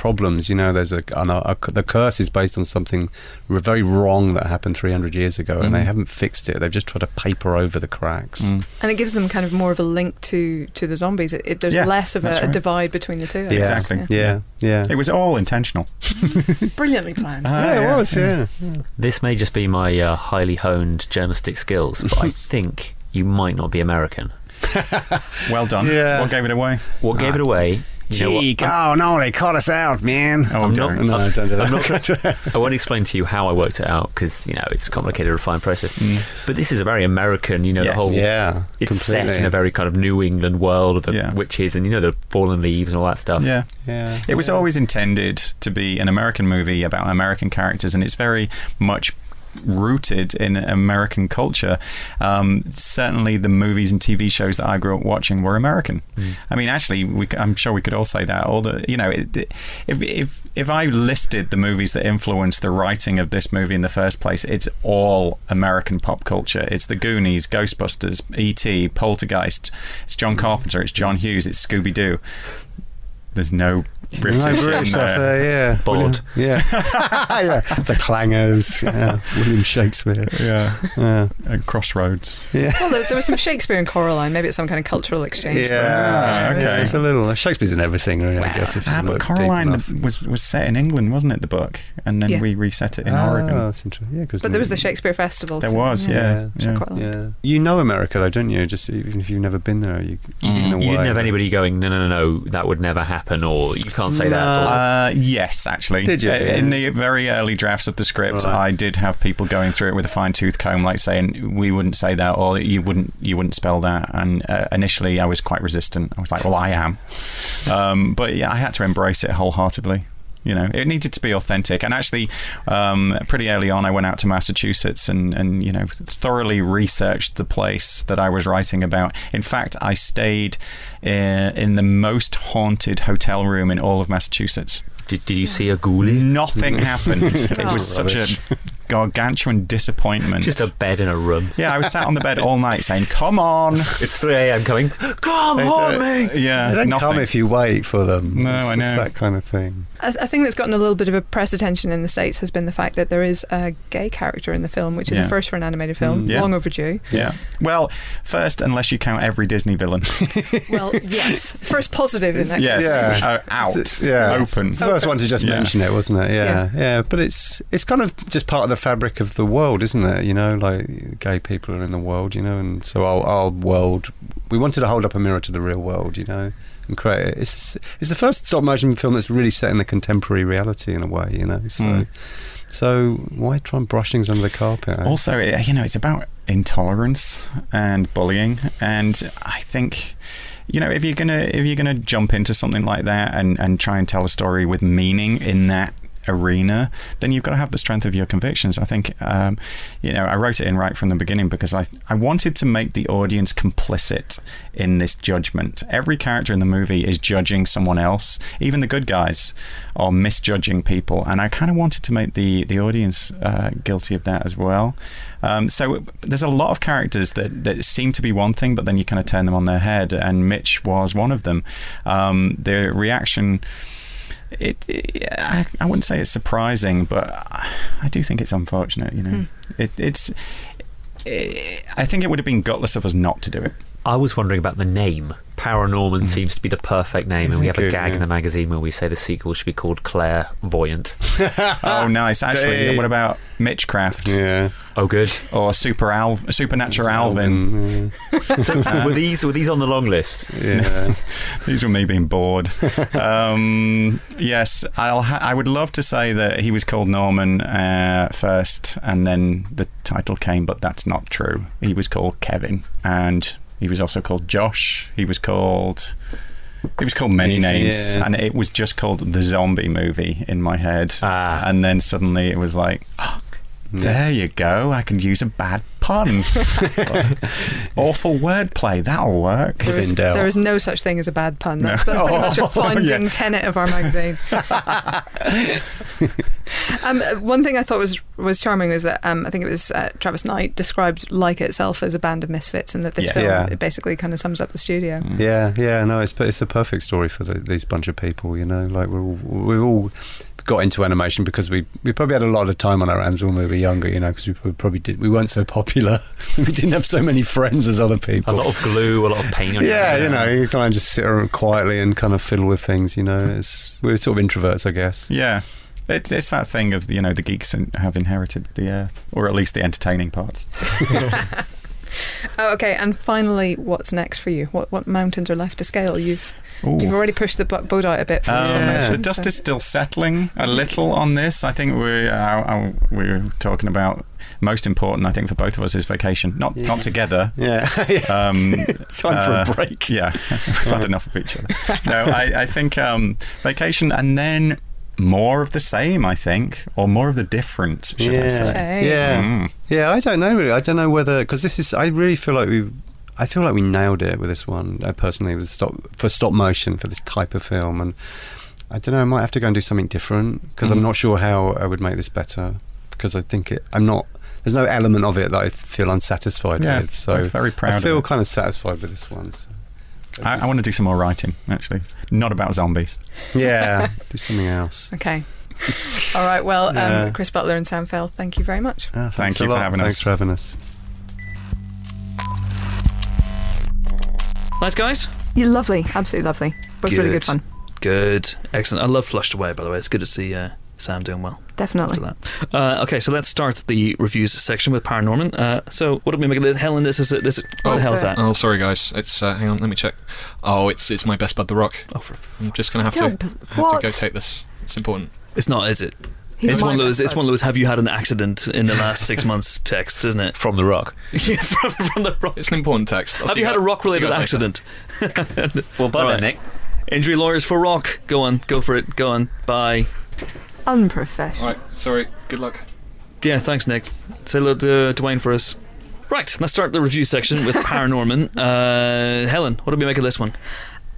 problems. You know, there's a, an- a, the curse is based on something r- very wrong that happened 300 years ago, and they Mm. haven't fixed it. They've just tried to paper over the cracks. Mm. And it gives them kind of more of a link to, to the zombies. It, it, there's Yeah, less of a, that's a divide between the two. Yeah. Exactly. Yeah, yeah. It was all intentional. [laughs] Brilliantly planned. Ah, yeah, it was. Yeah. This may just be my uh, highly honed journalistic skills, but I [laughs] think you might not be American. Well done. Yeah. What gave it away? What gave it away? You know oh no, they caught us out, man. Oh, I'm don't. not- No, don't do I'm that. I won't explain to you how I worked it out because you know it's a complicated, refined process. Mm. But this is a very American. You know Yes. the whole. yeah, It's completely. set in a very kind of New England world of the Yeah. witches and you know the fallen leaves and all that stuff. Yeah. Yeah, It was yeah. always intended to be an American movie about American characters, and it's very much rooted in American culture. Um, certainly, the movies and TV shows that I grew up watching were American. I mean, actually, we, I'm sure we could all say that. All the, you know, it, it- if if if I listed the movies that influenced the writing of this movie in the first place, it's all American pop culture. It's The Goonies, Ghostbusters, E.T., Poltergeist. It's John Carpenter. It's John Hughes. It's Scooby Doo. There's no British, no in British stuff there. there, yeah. Bod. William- Yeah. [laughs] yeah. The clangers, yeah. William Shakespeare. Yeah, Yeah. and Crossroads. Yeah. Well, there, there was some Shakespeare in Coraline. Maybe it's some kind of cultural exchange. Yeah, Ah, okay. It's a little Shakespeare's in everything, really, I guess. If you Ah, but Coraline enough. was was set in England, wasn't it? The book, and then Yeah. we reset it in Ah, Oregon. that's interesting. Yeah, 'cause But there was the Shakespeare Festival. There so, was, yeah, so yeah. quite a lot. Yeah, you know America though, don't you? Just even if you've never been there, you, Mm. in a You didn't have anybody going, no, no, no, no, that would never happen, or you can't say that. No. Or, Uh, yes, actually. Did you? Uh, In the very early drafts of the script, Right. I did have people going through it with a fine tooth comb, like saying we wouldn't say that, or you wouldn't you wouldn't spell that. And uh, initially, I was quite resistant. I was like, well, I am. Um, but yeah, I had to embrace it wholeheartedly. You know, it needed to be authentic. And actually, um, pretty early on, I went out to Massachusetts and, and you know thoroughly researched the place that I was writing about. In fact, I stayed uh, in the most haunted hotel room in all of Massachusetts. did, did you see a ghoulie? Nothing [laughs] happened. it was such a gargantuan disappointment. Just a bed in a room. yeah, I was sat on the bed all night saying, "Come on." It's 3 a.m. coming. [gasps] Come They on, do- me! Yeah, They don't nothing. come if you wait for them. No, it's I just know. that kind of thing. A, a thing that's gotten a little bit of a press attention in the States has been the fact that there is a gay character in the film, which is Yeah. a first for an animated film, Mm, yeah. long overdue. yeah. Well, first, unless you count every Disney villain. [laughs] Well, yes. First positive in that yes. Yeah. Uh, out. It's- yeah. Open. It's the first one to just Yeah. mention it, wasn't it? Yeah, Yeah. yeah, But it's it's kind of just part of the fabric of the world, isn't it? You know, like gay people are in the world, you know, and so our, our world. We wanted to hold up a mirror to the real world, you know, and create it. It's it's the first stop motion film that's really set in the contemporary reality in a way, you know. So Mm. so why try and brush things under the carpet? Also, you know, it's about intolerance and bullying, and I think, you know, if you're gonna if you're gonna jump into something like that and and try and tell a story with meaning in that arena, then you've got to have the strength of your convictions. I think, um, you know, I wrote it in right from the beginning because I I wanted to make the audience complicit in this judgment. Every character in the movie is judging someone else, even the good guys are misjudging people, and I kind of wanted to make the the audience uh, guilty of that as well. Um, so there's a lot of characters that, that seem to be one thing, but then you kind of turn them on their head, and Mitch was one of them. Um, the reaction. It, it, I, I wouldn't say it's surprising, but I do think it's unfortunate. You know, it, it's. eh, I think it would have been gutless of us not to do it. I was wondering about the name. Paranorman seems to be the perfect name, and we have a Good, gag in the magazine where we say the sequel should be called Clairvoyant. [laughs] oh, nice! Actually, Dave. what about Mitchcraft yeah, Oh, good. or Super Al- Supernatural Alvin? Alvin. So were these were these on the long list? Yeah, yeah. [laughs] These were me being bored. [laughs] um, yes, I'll. Ha- I would love to say that he was called Norman uh, first, and then the title came, but that's not true. He was called Kevin, and he was also called Josh. He was called. He was called many names, yeah. and it was just called the Zombie Movie in my head. Ah. And then suddenly it was like, oh, there you go. I can use a bad pun. [laughs] Awful wordplay. That'll work. There If is, in doubt. there is no such thing as a bad pun. That's, No. that's pretty much a [laughs] Oh, founding yeah. tenet of our magazine. [laughs] Um, uh, one thing I thought was was charming was that um, I think it was uh, Travis Knight described Like itself as a band of misfits, and that this Yeah. film Yeah. it basically kind of sums up the studio. Yeah, yeah, no, it's it's a perfect story for the, these bunch of people. You know, like we're all, we've all got into animation because we we probably had a lot of time on our hands when we were younger. You know, because we probably did we weren't so popular. [laughs] we didn't have so many friends as other people. A lot of glue, a lot of paint on your yeah, hands. you know, you kind of just sit around quietly and kind of fiddle with things. You know, it's we're sort of introverts, I guess. Yeah. It, it's that thing of you know the geeks have inherited the earth, or at least the entertaining parts. [laughs] [laughs] Oh, okay, and finally, what's next for you? What what mountains are left to scale? You've Ooh. you've already pushed the bu- boat out a bit for Um, Yeah. The dust so- is still settling a little on this. I think we uh, uh, we were talking about most important. I think for both of us is vacation. Not not together. Yeah, [laughs] yeah. Um, [laughs] Time for uh, a break. Yeah, [laughs] we've had enough of each other. No, I, I think um, vacation and then more of the same. I think, or more of the different. Should I say? Hey. yeah, Mm. yeah. I don't know really. I don't know whether because this is. I really feel like we. I feel like we nailed it with this one. Uh, personally, with stop for stop motion for this type of film, and I don't know. I might have to go and do something different because I'm Mhm. not sure how I would make this better. Because I think it. I'm not. There's no element of it that I feel unsatisfied Yeah, with. So I very proud I of feel it. kind of satisfied with this one. So. I, I want to do some more writing. Actually, not about zombies. Yeah, [laughs] do something else. Okay. All right. Well, Yeah. um, Chris Butler and Sam Fell, thank you very much. Ah, thanks you for lot. having Thanks us. for having us. Nice guys. You're lovely, absolutely lovely. Both really good Good. fun. Good. Excellent. I love Flushed Away, by the way. It's good to see uh, Sam doing well Definitely. that. Uh, okay, so let's start the reviews section with Paranorman. Uh, so, what did we make of it? Helen, this is this. Is, what the Oh, hell is that? Oh, sorry guys. It's uh, hang on. Let me check. Oh, it's it's my best bud, The Rock. Oh, for, I'm just gonna have to Don't- have to go take this. It's important. it's not, is it? He's it's one of those. It's one of those. Have you had an accident in the last six [laughs] months? Text, isn't it? From The Rock. [laughs] yeah, from, from the rock. It's an important text. I'll Have you had a rock-related see you guys later. accident? [laughs] Well, bye Right. Nick. Injury lawyers for rock. Go on, go for it. Go on. Bye. Unprofessional. All right. Sorry. Good luck. Yeah, thanks, Nick. Say hello to Dwayne for us. Right, let's start the review section with Paranorman. Uh, Helen, what do we make of this one?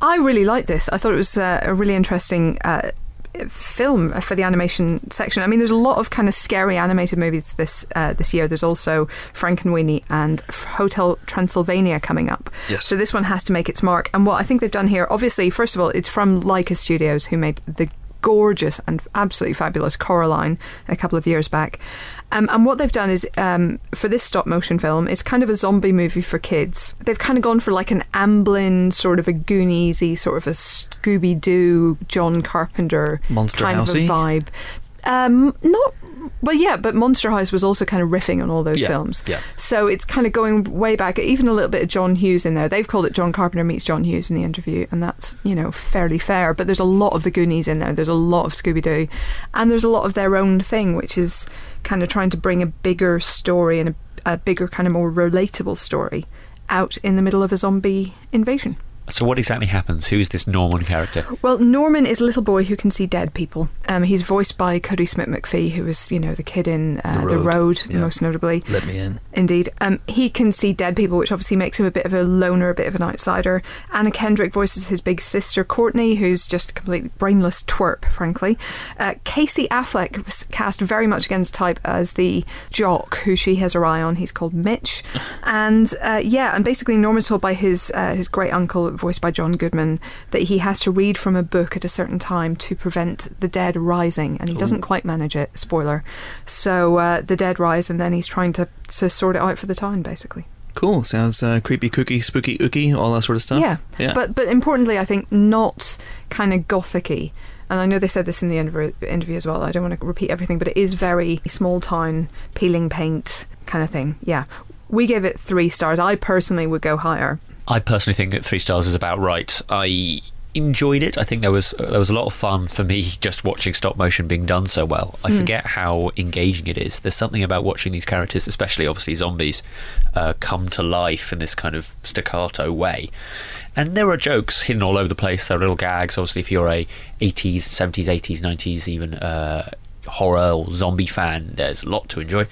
I really liked this. I thought it was uh, a really interesting uh, film for the animation section. I mean, there's a lot of kind of scary animated movies this uh, this year. There's also Frankenweenie and Hotel Transylvania coming up. Yes. So this one has to make its mark. And what I think they've done here, obviously, first of all, it's from Laika Studios, who made the gorgeous and absolutely fabulous Coraline a couple of years back. Um, and what they've done is, um, for this stop motion film, it's kind of a zombie movie for kids. They've kind of gone for like an Amblin, sort of a Gooniesy, sort of a Scooby Doo, John Carpenter Monster kind Housey? of a vibe. Um, not, well, yeah, but Monster House was also kind of riffing on all those Yeah, films. yeah. So it's kind of going way back, even a little bit of John Hughes in there. They've called it John Carpenter meets John Hughes in the interview, and that's, you know, fairly fair. But there's a lot of the Goonies in there. There's a lot of Scooby Doo, and there's a lot of their own thing, which is kind of trying to bring a bigger story and a, a bigger, kind of more relatable story out in the middle of a zombie invasion. So, what exactly happens? Who's this Norman character? Well, Norman is a little boy who can see dead people. Um, he's voiced by Kodi Smit-McPhee, who was, you know, the kid in uh, The The Road, Road, yeah. most notably. Let me in. Indeed. Um, he can see dead people, which obviously makes him a bit of a loner, a bit of an outsider. Anna Kendrick voices his big sister, Courtney, who's just a completely brainless twerp, frankly. Uh, Casey Affleck was cast very much against type as the jock who she has her eye on. He's called Mitch. [laughs] And uh, yeah, and basically Norman's told by his, uh, his great uncle, voiced by John Goodman, that he has to read from a book at a certain time to prevent the dead rising. And he doesn't quite manage it, spoiler. So uh, the dead rise, and then he's trying to, to sort it out for the town, basically. Cool. Sounds uh, creepy, kooky, spooky, ooky, all that sort of stuff. Yeah. Yeah. But but importantly, I think not kind of gothicy. And I know they said this in the interv- interview as well. I don't want to repeat everything, but it is very small town, peeling paint kind of thing. Yeah. We gave it three stars. I personally would go higher. I personally think that three stars is about right. I enjoyed it. I think there was there was a lot of fun for me [laughs] just watching stop motion being done so well. I forget how engaging it is. There's something about watching these characters, especially obviously zombies, uh, come to life in this kind of staccato way. And there are jokes hidden all over the place. There are little gags. Obviously, if you're a 80s, 70s, 80s, 90s, even uh, horror or zombie fan, there's a lot to enjoy.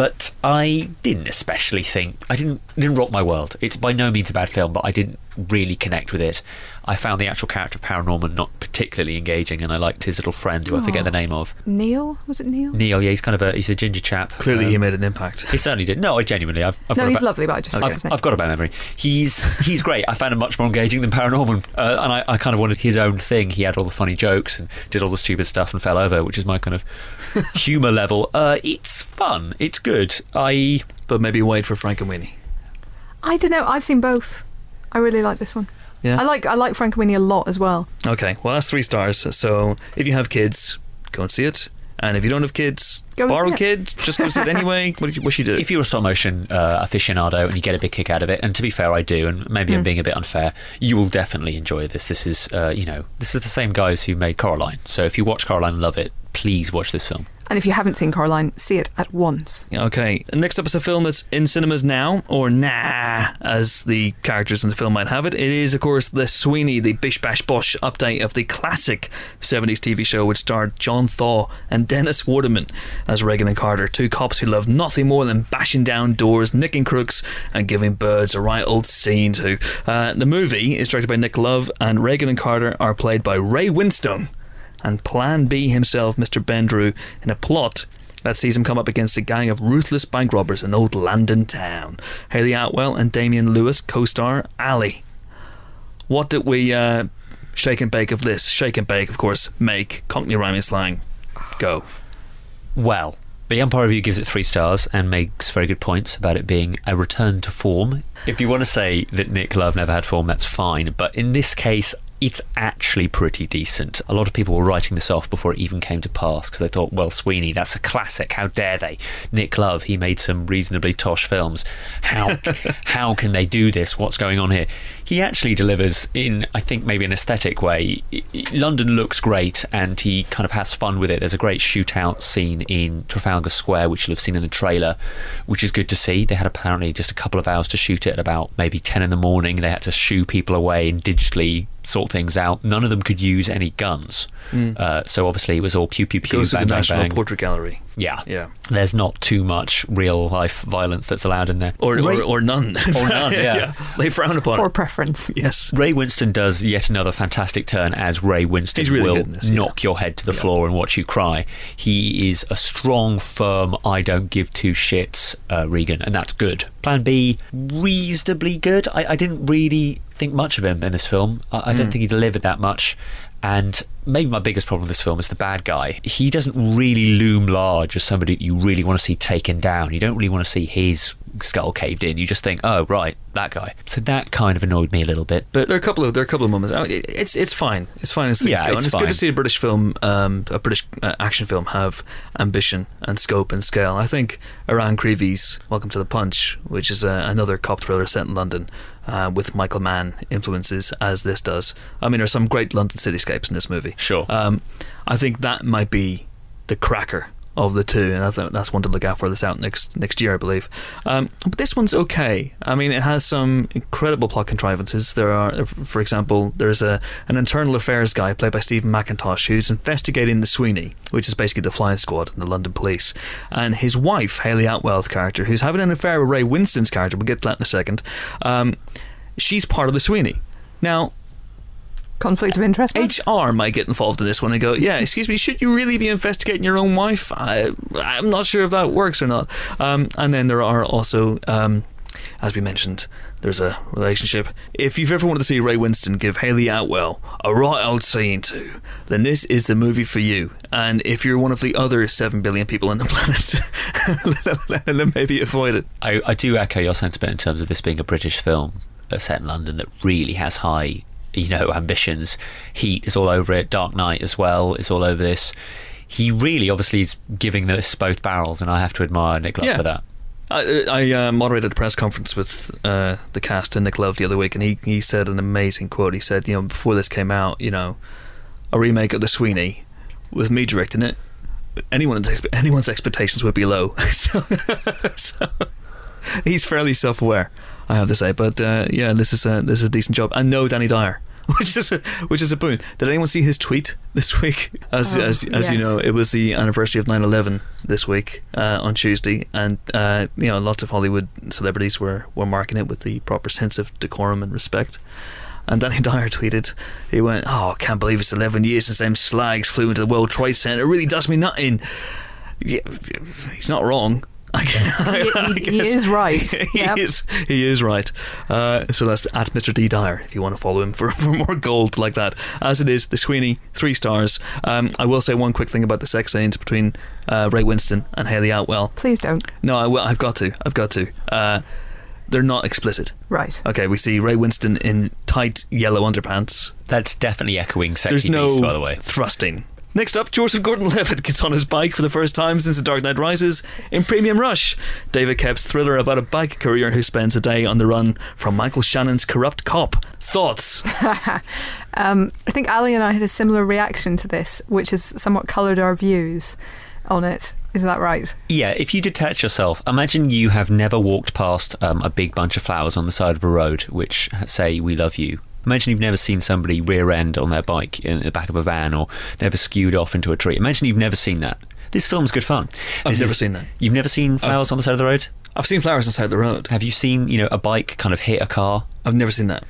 But I didn't especially think I didn't didn't rock my world. It's by no means a bad film, but I didn't really connect with it. I found the actual character of Paranorman not particularly engaging, and I liked his little friend, who I forget the name of. Neil was it Neil? Neil, yeah, he's kind of a he's a ginger chap. Clearly, Um, he made an impact. He certainly did. No, I genuinely, I've, I've no, got a he's ba- lovely, but I just I've. I've got a bad memory. He's he's great. I found him much more engaging than Paranorman, uh, and I, I kind of wanted his own thing. He had all the funny jokes and did all the stupid stuff and fell over, which is my kind of [laughs] humour level. Uh, it's fun. It's good. I But maybe wait for Frankenweenie. I don't know. I've seen both. I really like this one. Yeah. I like I like Frankenweenie a lot as well. Okay, well that's three stars. So if you have kids, go and see it. And if you don't have kids, Go borrow kids. Just go see it anyway. [laughs] What, what should you do? if you're a stop motion uh, aficionado and you get a big kick out of it, and to be fair, I do, and maybe I'm being a bit unfair, you will definitely enjoy this. This is, uh, you know, this is the same guys who made Coraline. So if you watch Coraline and love it, please watch this film. And if you haven't seen Coraline, see it at once. Okay, next up is a film that's in cinemas now, or nah, as the characters in the film might have it. It is, of course, The Sweeney, the Bish Bash Bosh update of the classic 70s TV show, which starred John Thaw and Dennis Waterman as Regan and Carter, two cops who love nothing more than bashing down doors, nicking crooks, and giving birds a right old scene to. Uh, the movie is directed by Nick Love, and Regan and Carter are played by Ray Winstone and Plan B himself, Mr. Ben Drew, in a plot that sees him come up against a gang of ruthless bank robbers in old London town. Hayley Atwell and Damian Lewis co-star Ali. What did we uh, shake and bake of this? Shake and bake, of course, make Cockney rhyming slang. Go. Well, the Empire Review gives it three stars and makes very good points about it being a return to form. If you want to say that Nick Love never had form, that's fine. But in this case, it's actually pretty decent. A lot of people were writing this off before it even came to pass because they thought, well, Sweeney, that's a classic. How dare they? Nick Love, he made some reasonably tosh films. How [laughs] how can they do this? What's going on here? He actually delivers in, I think, maybe an aesthetic way. London looks great, and he kind of has fun with it. There's a great shootout scene in Trafalgar Square, which you'll have seen in the trailer, which is good to see. They had apparently just a couple of hours to shoot it at about maybe 10 in the morning. They had to shoo people away and digitally sort things out. None of them could use any guns. Uh, so obviously it was all pew pew pew, Goes to bang the bang National bang. Portrait Gallery. Yeah. Yeah. There's not too much real life violence that's allowed in there. Or, Ray, or, [laughs] or none. [laughs] Or none, yeah. They frown upon For it. preference. Yes. Ray Winstone does yet another fantastic turn as Ray Winstone really will good in this, yeah. knock your head to the floor and watch you cry. He is a strong, firm, I don't give two shits uh, Regan, and that's good. Plan B, reasonably good. I, I didn't really think much of him in this film. I, I don't think he delivered that much. And maybe my biggest problem with this film is the bad guy. He doesn't really loom large as somebody that you really want to see taken down. You don't really want to see his skull caved in. You just think, oh right, that guy. So that kind of annoyed me a little bit. But There are a couple of there are a couple of moments. I mean, It's it's fine. It's fine as things Yeah, go. it's and it's good to see a British film, um, a British uh, action film, have ambition and scope and scale. I think Eran Creevy's Welcome to the Punch, which is uh, another cop thriller set in London, uh, with Michael Mann influences as this does. I mean, there's some great London cityscapes in this movie. Sure. Um, I think that might be the cracker of the two, and think that's one to look out for. This out next next year, I believe. Um, but this one's okay. I mean, it has some incredible plot contrivances. There are, for example, there's a an internal affairs guy played by Steven Mackintosh who's investigating the Sweeney, which is basically the flying squad in the London police, and his wife Hayley Atwell's character, who's having an affair with Ray Winstone's character. We'll get to that in a second. Um, she's part of the Sweeney. Now, Conflict of interest. perhaps? HR might get involved in this one and go, yeah, excuse me, should you really be investigating your own wife? I, I'm not sure if that works or not. Um, and then there are also, um, as we mentioned, there's a relationship. If you've ever wanted to see Ray Winstone give Hayley Atwell a right old scene to, then this is the movie for you. And if you're one of the other 7 billion people on the planet, [laughs] then maybe avoid it. I, I do echo your sentiment in terms of this being a British film set in London that really has high, you know, ambitions. Heat is all over it. Dark Knight as well is all over this. He really, obviously, is giving this both barrels, and I have to admire Nick Love Yeah. for that. I, I uh, moderated a press conference with uh, the cast and Nick Love the other week, and he, he said an amazing quote. He said, you know, before this came out, you know, a remake of The Sweeney with me directing it, anyone's anyone's expectations would be low. [laughs] so, [laughs] so [laughs] he's fairly self aware, I have to say. But uh, yeah, this is a this is a decent job, and no Danny Dyer. [laughs] which is a, which is a boon. Did anyone see his tweet this week? [laughs] As Oh, as, as you know, it was the anniversary of 9/11 this week uh, on Tuesday, and uh, you know lots of Hollywood celebrities were were marking it with the proper sense of decorum and respect. And Danny Dyer tweeted, he went, "Oh, I can't believe it's 11 years since them slags flew into the World Trade Center. It really does me nothing." Yeah, he's not wrong. I He- he- [laughs] he is right. [laughs] he Yep. is. He is right. Uh, so that's at Mr. D Dyer if you want to follow him for, [laughs] for more gold like that. As it is, the Sweeney three stars. Um, I will say one quick thing about the sex scenes between uh, Ray Winstone and Hayley Atwell. Please don't. No, I will, I've got to. I've got to. Uh, they're not explicit. Right. Okay, we see Ray Winstone in tight yellow underpants. That's definitely echoing There's Sexy no Beast, by the way. thrusting. Next up, Joseph Gordon-Levitt [laughs] gets on his bike for the first time since The Dark Knight Rises in Premium Rush. David Koepp's thriller about a bike courier who spends a day on the run from Michael Shannon's corrupt cop. Thoughts? [laughs] Um, I think Ali and I had a similar reaction to this, which has somewhat coloured our views on it. Is that right? Yeah, if you detach yourself, imagine you have never walked past um, a big bunch of flowers on the side of a road which say, We love you. Imagine you've never seen somebody rear end on their bike in the back of a van or never skewed off into a tree. Imagine you've never seen that. This film's good fun. I've This never is- seen that. You've never seen flowers on the side of the road? I've seen flowers on the side of the road. Have you seen, you know, a bike kind of hit a car? I've never seen that.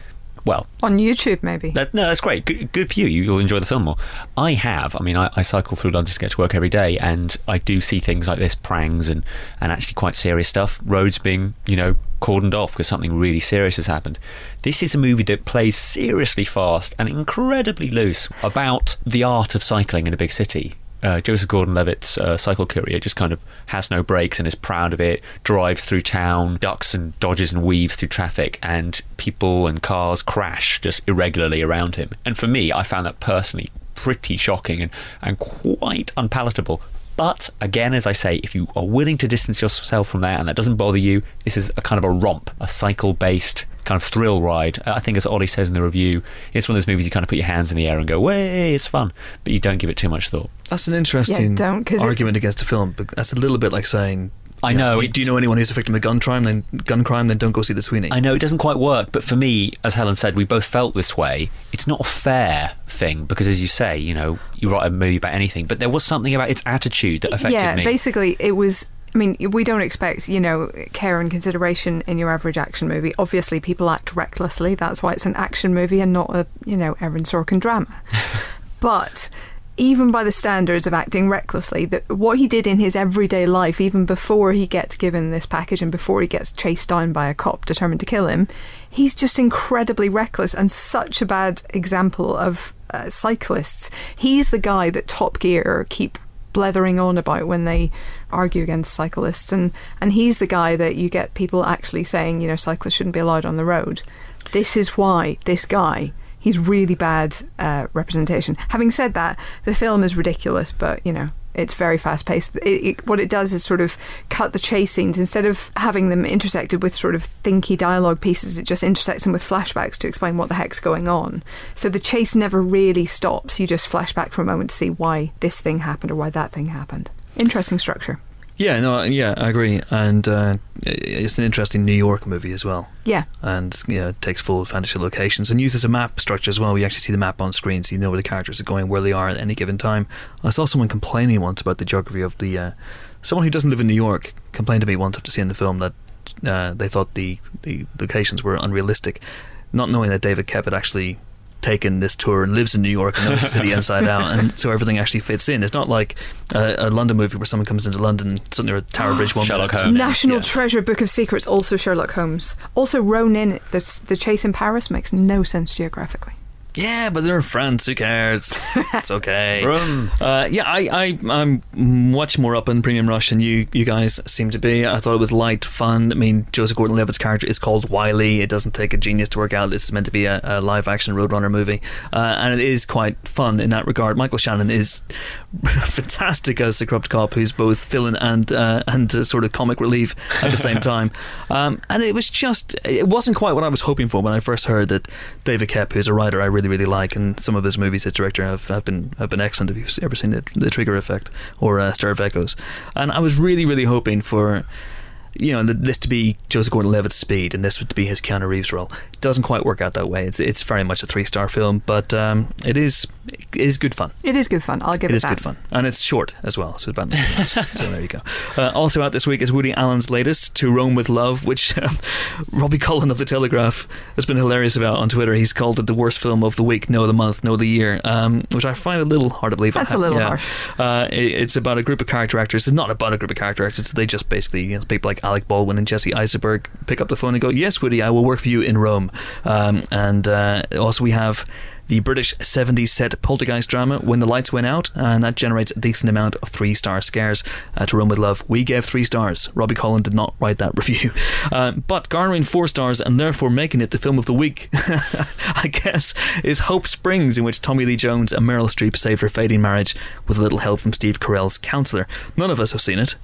Well, On YouTube, maybe. That, no, that's great. Good, good for you. You- You'll enjoy the film more. I have. I mean, I, I cycle through London to get to work every day, and I do see things like this, prangs and, and actually quite serious stuff. Roads being, you know, cordoned off because something really serious has happened. This is a movie that plays seriously fast and incredibly loose about the art of cycling in a big city. Uh, Joseph Gordon-Levitt's uh, cycle courier just kind of has no brakes and is proud of it. Drives through town, ducks and dodges and weaves through traffic, and people and cars crash just irregularly around him. And for me, I found that personally pretty shocking and, and quite unpalatable. But again, as I say, if you are willing to distance yourself from that and that doesn't bother you, this is a kind of a romp, a cycle-based kind of thrill ride. I think, as Ollie says in the review, it's one of those movies you kind of put your hands in the air and go, "Way, it's fun," but you don't give it too much thought. That's an interesting Yeah, don't, 'cause it- argument against a film. But that's a little bit like saying, I you know, if you- do you know anyone who's a victim of gun crime? Then gun crime, then don't go see the Sweeney. I know it doesn't quite work, but for me, as Helen said, we both felt this way. It's not a fair thing because, as you say, you know, you write a movie about anything, but there was something about its attitude that affected yeah, me. basically, it was. I mean, we don't expect, you know, care and consideration in your average action movie. Obviously, people act recklessly. That's why it's an action movie and not a, you know, Aaron Sorkin drama. [laughs] but even by the standards of acting recklessly, that what he did in his everyday life, even before he gets given this package and before he gets chased down by a cop determined to kill him, he's just incredibly reckless and such a bad example of uh, cyclists. He's the guy that Top Gear keep blethering on about when they argue against cyclists and and he's the guy that you get people actually saying you know cyclists shouldn't be allowed on the road this is why this guy he's really bad uh, representation. Having said that the film is ridiculous but you know it's very fast paced. It, it, what it does is sort of cut the chase scenes. Instead of having them intersected with sort of thinky dialogue pieces it just intersects them with flashbacks to explain what the heck's going on. So the chase never really stops. You just flash back for a moment to see why this thing happened or why that thing happened. Interesting structure yeah, no, yeah, I agree. And uh, it's an interesting New York movie as well. yeah and you know, it takes full advantage of locations and uses a map structure as well. We actually see the map on screen, so you know where the characters are going, where they are at any given time. I saw someone complaining once about the geography of the. Uh, someone who doesn't live in New York complained to me once after seeing the film that uh, they thought the, the locations were unrealistic, not knowing that David Koepp had actually taken this tour and lives in New York and knows the city [laughs] inside out, and so everything actually fits in. It's not like a, a London movie where someone comes into London and suddenly they're Tower Bridge [gasps] one Sherlock. Holmes. National Yeah. Treasure Book of Secrets, also Sherlock Holmes. Also, Ronin, the, the chase in Paris makes no sense geographically. Yeah, but they're in France. Who cares? it's okay. [laughs] Uh, yeah, I, I, I'm much more up on Premium Rush than you, you guys seem to be. I thought it was light, fun. I mean, Joseph Gordon-Levitt's character is called Wiley. It doesn't take a genius to work out this is meant to be a, a live-action Roadrunner movie, uh, and it is quite fun in that regard. Michael Shannon is [laughs] fantastic as the corrupt cop, who's both villain and uh, and uh, sort of comic relief at the same [laughs] time. Um, and it was just, it wasn't quite what I was hoping for when I first heard that David Koepp, who's a writer I really really like, and some of his movies as director have, have been have been excellent. If you've ever seen the, the Trigger Effect or uh, Stir of Echoes, and I was really really hoping for you know, this to be Joseph Gordon-Levitt's speed, and this would be his Keanu Reeves role. It doesn't quite work out that way. It's it's very much a three-star film, but um, it is it is good fun. It is good fun. I'll give it, It is that. good fun, and it's short as well. So about [laughs] so there you go. Uh, also out this week is Woody Allen's latest "To Rome with Love," which [laughs] um, Robbie Collin of the Telegraph has been hilarious about on Twitter. He's called it the worst film of the week, no the month, no the year, um, which I find a little hard to believe. That's a little yeah. harsh. Uh, it- it's about a group of character actors. It's not about a group of character actors. They just basically you know, people like Alec Baldwin and Jesse Eisenberg pick up the phone and go, "Yes, Woody, I will work for you in Rome." Um, and uh, also we have the British 70s set poltergeist drama When the Lights Went Out, and that generates a decent amount of three star scares uh, to Rome with Love. We gave three stars. Robbie Collin did not write that [laughs] review. Um, but garnering four stars and therefore making it the film of the week, [laughs] I guess, is Hope Springs, in which Tommy Lee Jones and Meryl Streep saved her fading marriage with a little help from Steve Carell's counselor. None of us have seen it.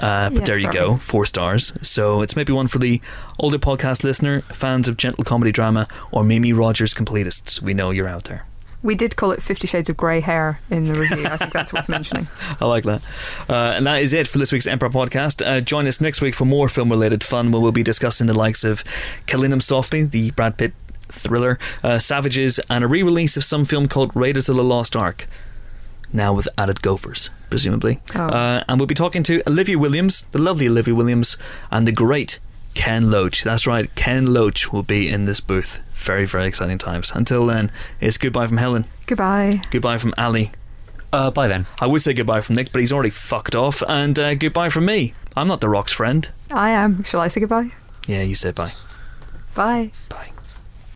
Uh, but Yeah, there you sorry. go, four stars. So it's maybe one for the older podcast listener, fans of gentle comedy drama, or Mimi Rogers completists. We know you're out there. We did call it Fifty Shades of Grey hair in the review. I think that's worth [laughs] mentioning. I like that. Uh, and that is it for this week's Empire podcast. Uh, join us next week for more film related fun where we'll be discussing the likes of Killing Them Softly, the Brad Pitt thriller, uh, Savages, and a re release of some film called Raiders of the Lost Ark. Now with added gophers, presumably. Oh. Uh, and we'll be talking to Olivia Williams, the lovely Olivia Williams, and the great Ken Loach. That's right, Ken Loach will be in this booth. Very, very exciting times. Until then, it's goodbye from Helen, Goodbye. goodbye from Ali. Uh, by then. I would say goodbye from Nick, but he's already fucked off. And uh, goodbye from me. I'm not The Rock's friend. I am. Shall I say goodbye? Yeah, you say bye. Bye. Bye.